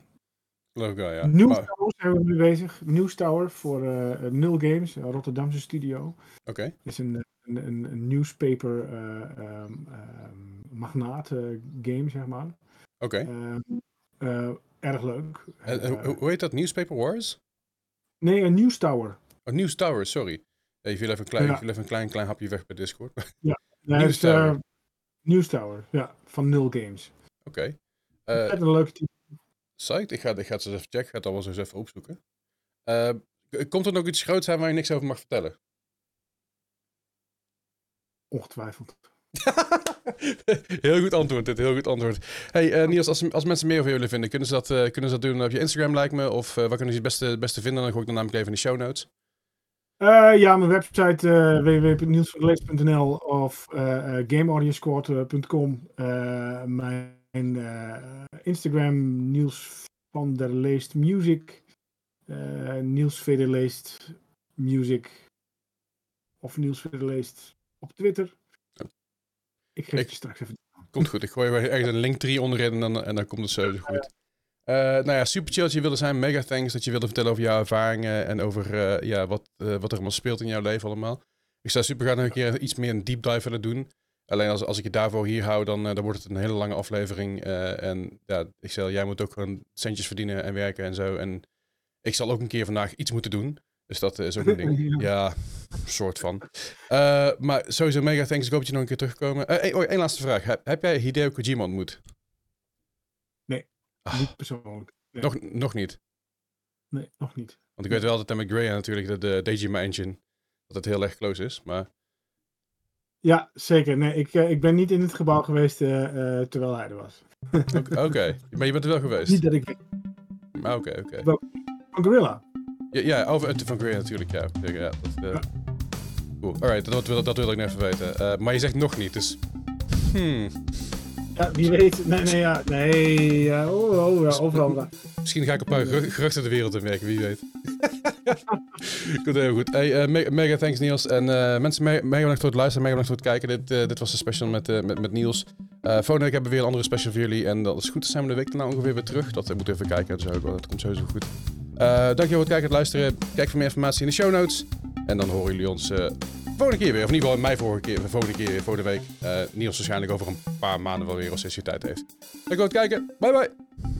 Leuk, ja. Nieuwstower zijn we mee bezig. Nieuwstower voor uh, Nul Games, een Rotterdamse studio. Oké. Okay. is een, een, een, een newspaper um, magnaat game, zeg maar. Oké. Okay. erg leuk. Hoe heet dat? Newspaper Wars? Nee, een News Tower. Een News Tower, sorry. Viel even een klein, ja. even een klein, klein hapje weg bij Discord. Ja, [laughs] News Tower. Uh, News Tower, ja, van Nul Games. Oké. Okay. Uh, een leuke titel. Site, ik ga, ik ga het eens even checken, ik ga het allemaal eens even opzoeken. Uh, komt er nog iets groots aan waar je niks over mag vertellen? Ongetwijfeld. [laughs] heel goed antwoord, dit. Heel goed antwoord. Hey, uh, Niels, als, als mensen meer over jullie vinden, kunnen ze dat, uh, kunnen ze dat doen op je Instagram, lijkt me? Of uh, waar kunnen ze het beste, beste vinden? Dan gooi ik dan namelijk even in de show notes. ja, mijn website www.nielsverlees.nl of gameaudiosquad.com. mijn Instagram, Niels van der Leest Music. Niels Leest Music. Of Niels Leest op Twitter. Ik geef je straks even. Komt goed, ik gooi er ergens een linktree onderin en dan, en dan komt het zo goed. Uh, nou ja, super chill dat je wilde zijn. Mega thanks dat je wilde vertellen over jouw ervaringen en over uh, ja, wat, uh, wat er allemaal speelt in jouw leven allemaal. Ik zou super graag nog een keer iets meer een deep dive willen doen. Alleen als, als ik je daarvoor hier hou, dan, dan wordt het een hele lange aflevering. en ja, ik zeg, jij moet ook gewoon centjes verdienen en werken en zo. En ik zal ook een keer vandaag iets moeten doen. Dus dat is ook een ding. [laughs] Ja, soort van. maar sowieso mega thanks. Ik hoop dat je nog een keer terugkomen. Uh, oh, één laatste vraag. Heb, heb jij Hideo Kojima ontmoet? Nee, ah. niet persoonlijk. Nog, nog niet? Nee, nog niet. Want ik weet wel dat met Gray natuurlijk de, de Dejima engine, dat het heel erg close is, maar... Ja, zeker. Nee, ik, uh, ik ben niet in het gebouw geweest uh, uh, terwijl hij er was. Oké, [laughs] okay. maar je bent er wel geweest? Niet dat ik... Oké, oké. Okay. Van Gorilla? Ja, ja over van Gray natuurlijk, ja. ja, dat, ja. Cool. Alright, dat, dat, dat wil ik nog even weten. maar je zegt nog niet, dus... Hmm. Ja, wie weet. Nee, nee, ja. Nee, ja. Oh, oh, ja, overal. Misschien ga ik een paar geruchten de wereld in werken, wie weet. [laughs] goed, heel goed. Hey, uh, mega thanks Niels. En uh, mensen, mega bedankt voor het luisteren, mega bedankt voor het kijken. Dit, uh, dit was de special met, met, met Niels. volgende week hebben we weer een andere special voor jullie. En dat is goed, dan zijn we de week daarna ongeveer weer terug. Dat moeten we even kijken. Dat, dat komt sowieso goed. dankjewel voor het kijken en luisteren. Kijk voor meer informatie in de show notes. En dan horen jullie ons volgende keer weer. Of in ieder geval mij vorige keer, volgende keer, volgende week. Uh, Niels waarschijnlijk over een paar maanden wel weer als hij tijd heeft. Dankjewel voor het kijken. Bye bye.